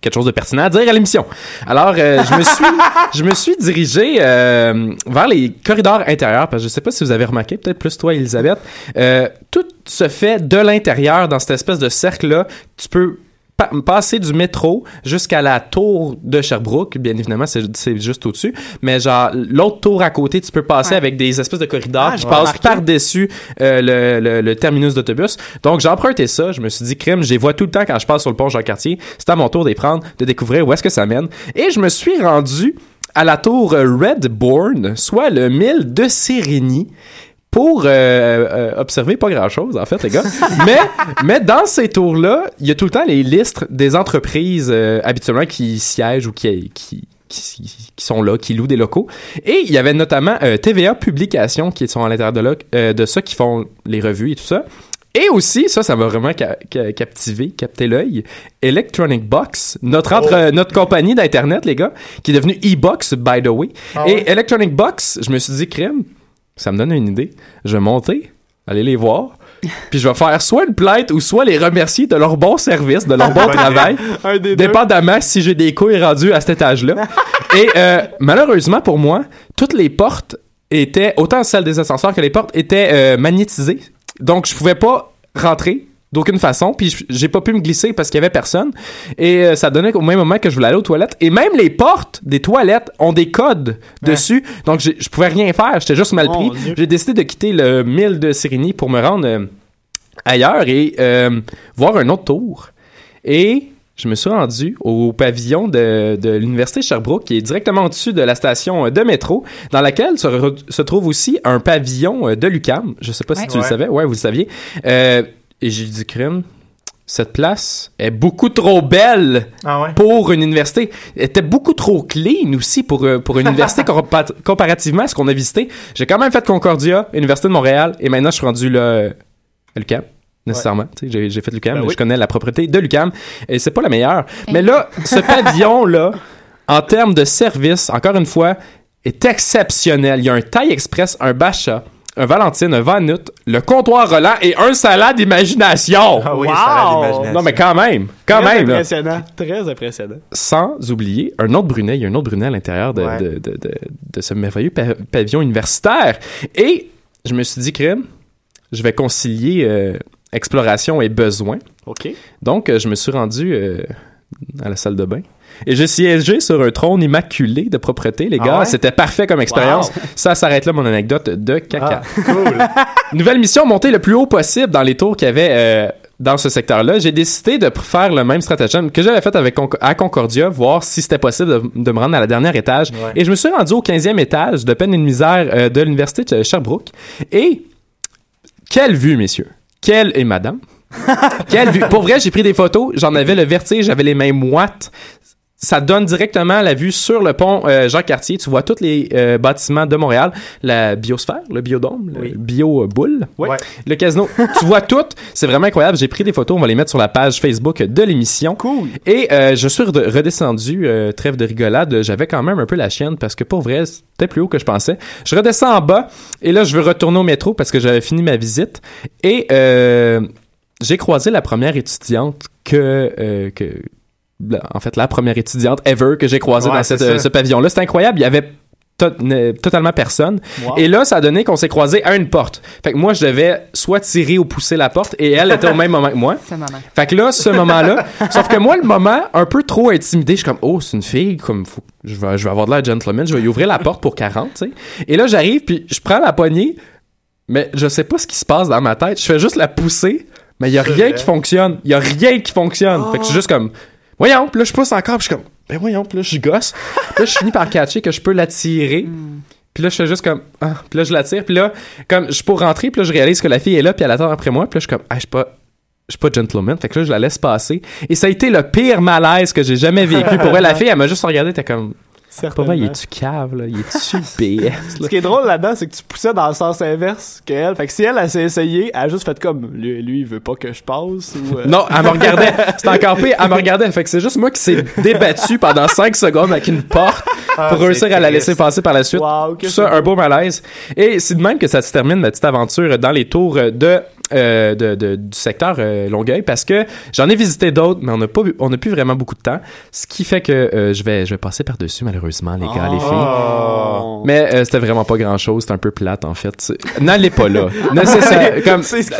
quelque chose de pertinent à dire à l'émission. Alors, euh, je me suis, je me suis dirigé euh, vers les corridors intérieurs parce que je sais pas si vous avez remarqué, peut-être plus toi, Elisabeth, euh, tout se fait de l'intérieur dans cette espèce de cercle-là. Tu peux pa- passer du métro jusqu'à la tour de Sherbrooke, bien évidemment, c'est c'est juste au-dessus, mais genre l'autre tour à côté, tu peux passer Ouais. avec des espèces de corridors Ah, qui passent par-dessus euh, le, le- le terminus d'autobus. Donc j'ai emprunté ça, je me suis dit crime, je les vois tout le temps quand je passe sur le pont Jean-Cartier. C'est à mon tour d'y prendre, de découvrir où est-ce que ça mène. Et je me suis rendu à la tour Redbourne, soit le mille de Sérigny pour euh, euh, observer pas grand chose en fait les gars mais mais dans ces tours là il y a tout le temps les listes des entreprises euh, habituellement qui siègent ou qui qui qui, qui sont là, qui louent des locaux. Et il y avait notamment euh, TVA Publications qui sont à l'intérieur de, là, euh, de ça, qui font les revues et tout ça. Et aussi, ça, ça m'a vraiment ca- ca- captivé, capté l'œil. Electronic Box, notre, entre, euh, notre compagnie d'Internet, les gars, qui est devenue e-box, by the way. Ah Et? Electronic Box, je me suis dit, crème, ça me donne une idée. Je vais monter, aller les voir, puis je vais faire soit une plainte ou soit les remercier de leur bon service, de leur bon travail, dépendamment si j'ai des couilles rendues à cet étage-là. Et euh, malheureusement pour moi, toutes les portes étaient, autant celles des ascenseurs que les portes, étaient euh, magnétisées. Donc je pouvais pas rentrer d'aucune façon, puis j'ai pas pu me glisser parce qu'il y avait personne. Et euh, ça donnait qu'au même moment que je voulais aller aux toilettes. Et même les portes des toilettes ont des codes dessus. Donc je pouvais rien faire, j'étais juste mal pris. J'ai décidé de quitter le 1000 de Sérigny pour me rendre euh, ailleurs et euh, voir un autre tour. Et je me suis rendu au pavillon de, de l'Université Sherbrooke, qui est directement au-dessus de la station de métro, dans laquelle se, re- se trouve aussi un pavillon de l'UCAM. Je sais pas si Ouais. tu le savais. Ouais, vous le saviez. Euh, et j'ai dit, crime, cette place est beaucoup trop belle Ah ouais? pour une université. Elle était beaucoup trop clean aussi pour, euh, pour une université compa- comparativement à ce qu'on a visité. J'ai quand même fait Concordia, Université de Montréal, et maintenant je suis rendu là, à l'UQAM. Nécessairement. Tu sais, J'ai, fait l'UQAM, Ben mais oui. je connais la propriété de l'UQAM, et c'est pas la meilleure. Mais là, ce pavillon-là, en termes de service, encore une fois, est exceptionnel. Il y a un taille express, un Bacha, un Valentine, un Vanut, le comptoir Roland et un salade d'imagination. Ah oui, Wow! Non, mais quand même, quand Très même. là impressionnant. Très impressionnant. sans oublier un autre Brunet. Il y a un autre Brunet à l'intérieur de, Ouais. de, de, de, de ce merveilleux pa- pavillon universitaire. Et je me suis dit, crème, je vais concilier euh, exploration et besoin. OK. Donc, euh, je me suis rendu euh, à la salle de bain. Et j'ai siégé sur un trône immaculé de propreté, les Ah gars. ouais? C'était parfait comme expérience. Ça s'arrête là, mon anecdote de caca. Ah, cool. Nouvelle mission, monter le plus haut possible dans les tours qu'il y avait euh, dans ce secteur-là. J'ai décidé de faire le même stratagème que j'avais fait avec à Concordia, voir si c'était possible de, de me rendre à la dernière étage. Ouais. Et je me suis rendu au 15e étage de peine et de misère euh, de l'université de Sherbrooke. Et quelle vue, messieurs! Quelle et madame! Quelle vue! Pour vrai, j'ai pris des photos, j'en avais le vertige, j'avais les mains moites. Ça donne directement la vue sur le pont euh, Jean-Cartier. Tu vois tous les euh, bâtiments de Montréal, la biosphère, le biodôme, le Oui. bio-boule, Ouais. le casino. tu vois tout. C'est vraiment incroyable. J'ai pris des photos. On va les mettre sur la page Facebook de l'émission. Cool. Et euh, je suis rede- redescendu, euh, trêve de rigolade. J'avais quand même un peu la chienne parce que pour vrai, c'était plus haut que je pensais. Je redescends en bas et là, je veux retourner au métro parce que j'avais fini ma visite. Et euh, j'ai croisé la première étudiante que... euh, que en fait, la première étudiante ever que j'ai croisée Ouais, dans c'est cette, euh, ce pavillon-là. C'était incroyable. Il y avait to- totalement personne. Wow. Et là, ça a donné qu'on s'est croisés à une porte. Fait que moi, je devais soit tirer ou pousser la porte et elle était au même moment que moi. Fait que là, ce moment-là, sauf que moi, le moment, un peu trop intimidé, je suis comme, oh, c'est une fille, comme, faut, je, vais, je vais avoir de l'air gentleman, je vais ouvrir la porte pour 40, tu sais. Et là, j'arrive, puis je prends la poignée, mais je sais pas ce qui se passe dans ma tête. Je fais juste la pousser, mais il y a C'est rien vrai. qui fonctionne. Il y a rien qui fonctionne. Fait que je suis juste comme, voyons, puis là, je pousse encore, puis je suis comme, ben voyons, puis là, je gosse. Puis là, je finis par catcher que je peux l'attirer. Puis là, je fais juste comme, ah, puis là, je l'attire, puis là, comme, je suis pour rentrer, puis là, je réalise que la fille est là, puis elle attend après moi, puis là, je suis comme, ah, je suis pas. Je suis pas gentleman, fait que là je la laisse passer et ça a été le pire malaise que j'ai jamais vécu. Pour vrai, la fille elle m'a juste regardé, t'es comme vrai, il est-tu cave, là? Il est-tu BS, Ce qui est drôle là-dedans, c'est que tu poussais dans le sens inverse qu'elle. Fait que si elle, elle s'est essayée, elle a juste fait comme, lui, lui il veut pas que je passe ou... euh, Non, elle me regardait. C'était encore pire. Elle me regardait. Fait que c'est juste moi qui s'est débattu pendant 5 secondes avec une porte Ah, pour réussir à la laisser passer par la suite. Wow, Tout ça, un beau malaise. Et c'est de même que ça se termine, ma petite aventure dans les tours de, euh, de, de- du secteur euh, Longueuil parce que j'en ai visité d'autres, mais on n'a pas, eu- on n'a plus vraiment beaucoup de temps. Ce qui fait que euh, je vais, je vais passer par-dessus, malheureusement, les gars, les filles. Oh. Mais c'était vraiment pas grand chose, c'était un peu plate en fait. N'allez pas là.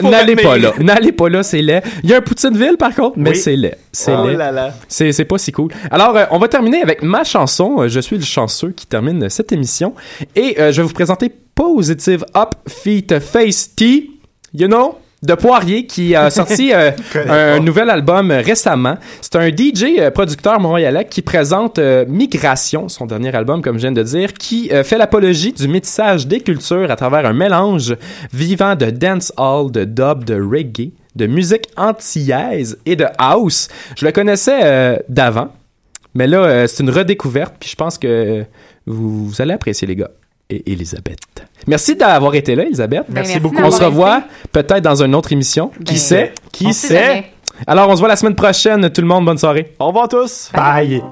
N'allez pas là. N'allez pas là, c'est laid. Il y a un Poutineville par contre, mais Oui. c'est laid. C'est Oh laid. là là. C'est c'est pas si cool. Alors on va terminer avec ma chanson Je suis le chanceux qui termine cette émission et je vais vous présenter Positive Up Feet Face T. You know? De Poirier qui a sorti euh, un nouvel album euh, récemment. C'est un DJ euh, producteur montréalais qui présente euh, Migration, son dernier album comme je viens de dire, qui fait l'apologie du métissage des cultures à travers un mélange vivant de dancehall, de dub, de reggae, de musique antillaise et de house. Je le connaissais d'avant, mais là c'est une redécouverte puis je pense que vous, vous allez apprécier les gars. Et Elisabeth. Merci d'avoir été là, Elisabeth. Ben, merci beaucoup. On se revoit peut-être dans une autre émission. qui Ben, sait? Qui sait sait? jamais. Alors, on se voit la semaine prochaine. Tout le monde, bonne soirée. Au revoir tous. Bye.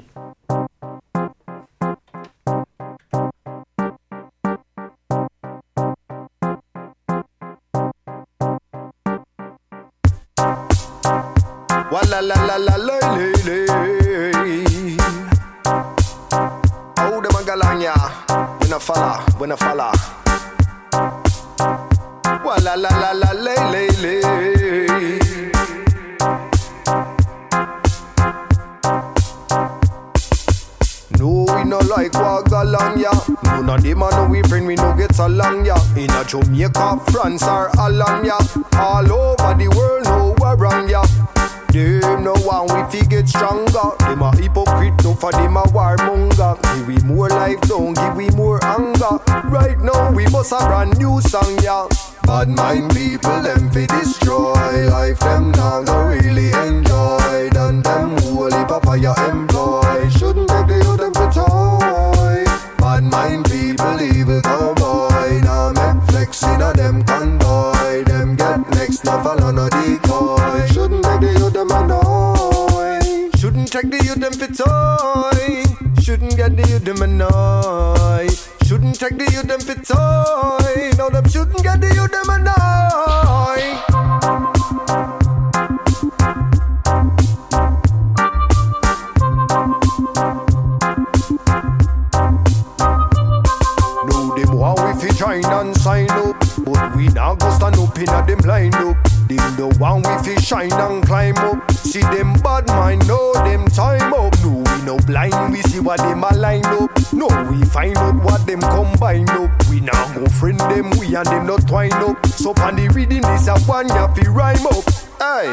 Out what them combine up. We now go friend them, we and them not twine up. So on the reading this a one ya fi rhyme up. Hey,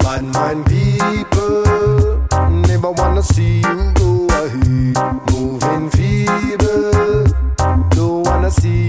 bad mind people never wanna see you go ahead. Moving feeble. Don't wanna see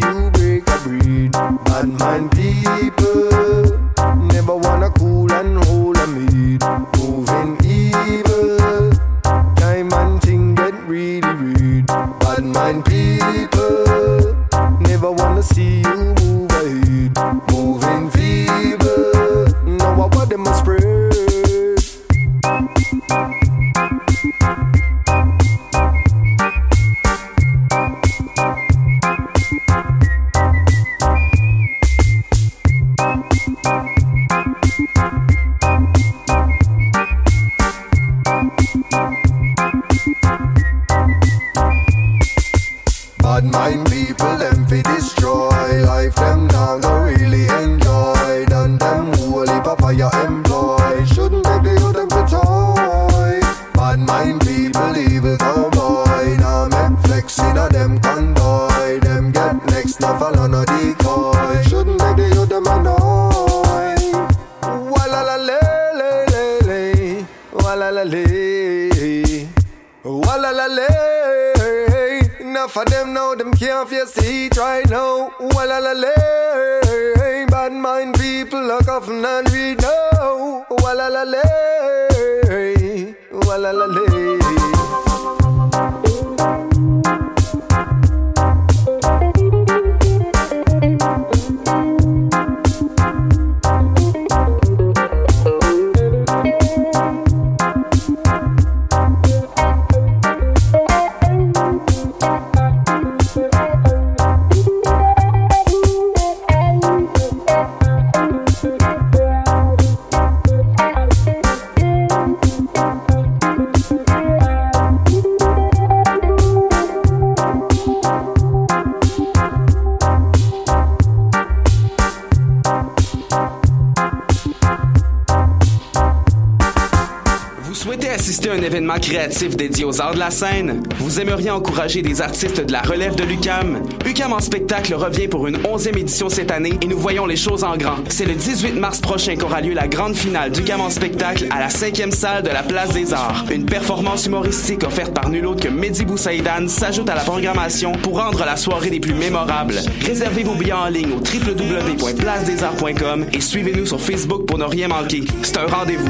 créatif dédié aux arts de la scène? Vous aimeriez encourager des artistes de la relève de l'UCAM? UCAM en spectacle revient pour une 11e édition cette année et nous voyons les choses en grand. C'est le 18 mars prochain qu'aura lieu la grande finale d'UCAM en spectacle à la 5e salle de la Place des Arts. Une performance humoristique offerte par nul autre que Mehdi Boussaïdan s'ajoute à la programmation pour rendre la soirée des plus mémorables. Réservez vos billets en ligne au www.placedesarts.com et suivez-nous sur Facebook pour ne rien manquer. C'est un rendez-vous.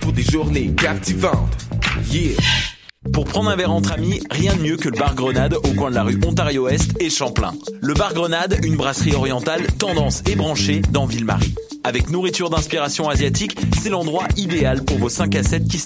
Pour des journées captivantes. Pour prendre un verre entre amis, rien de mieux que le bar Grenade au coin de la rue Ontario-Est et Champlain. Le bar Grenade, une brasserie orientale tendance et branchée dans Ville-Marie. Avec nourriture d'inspiration asiatique, c'est l'endroit idéal pour vos 5 à 7 qui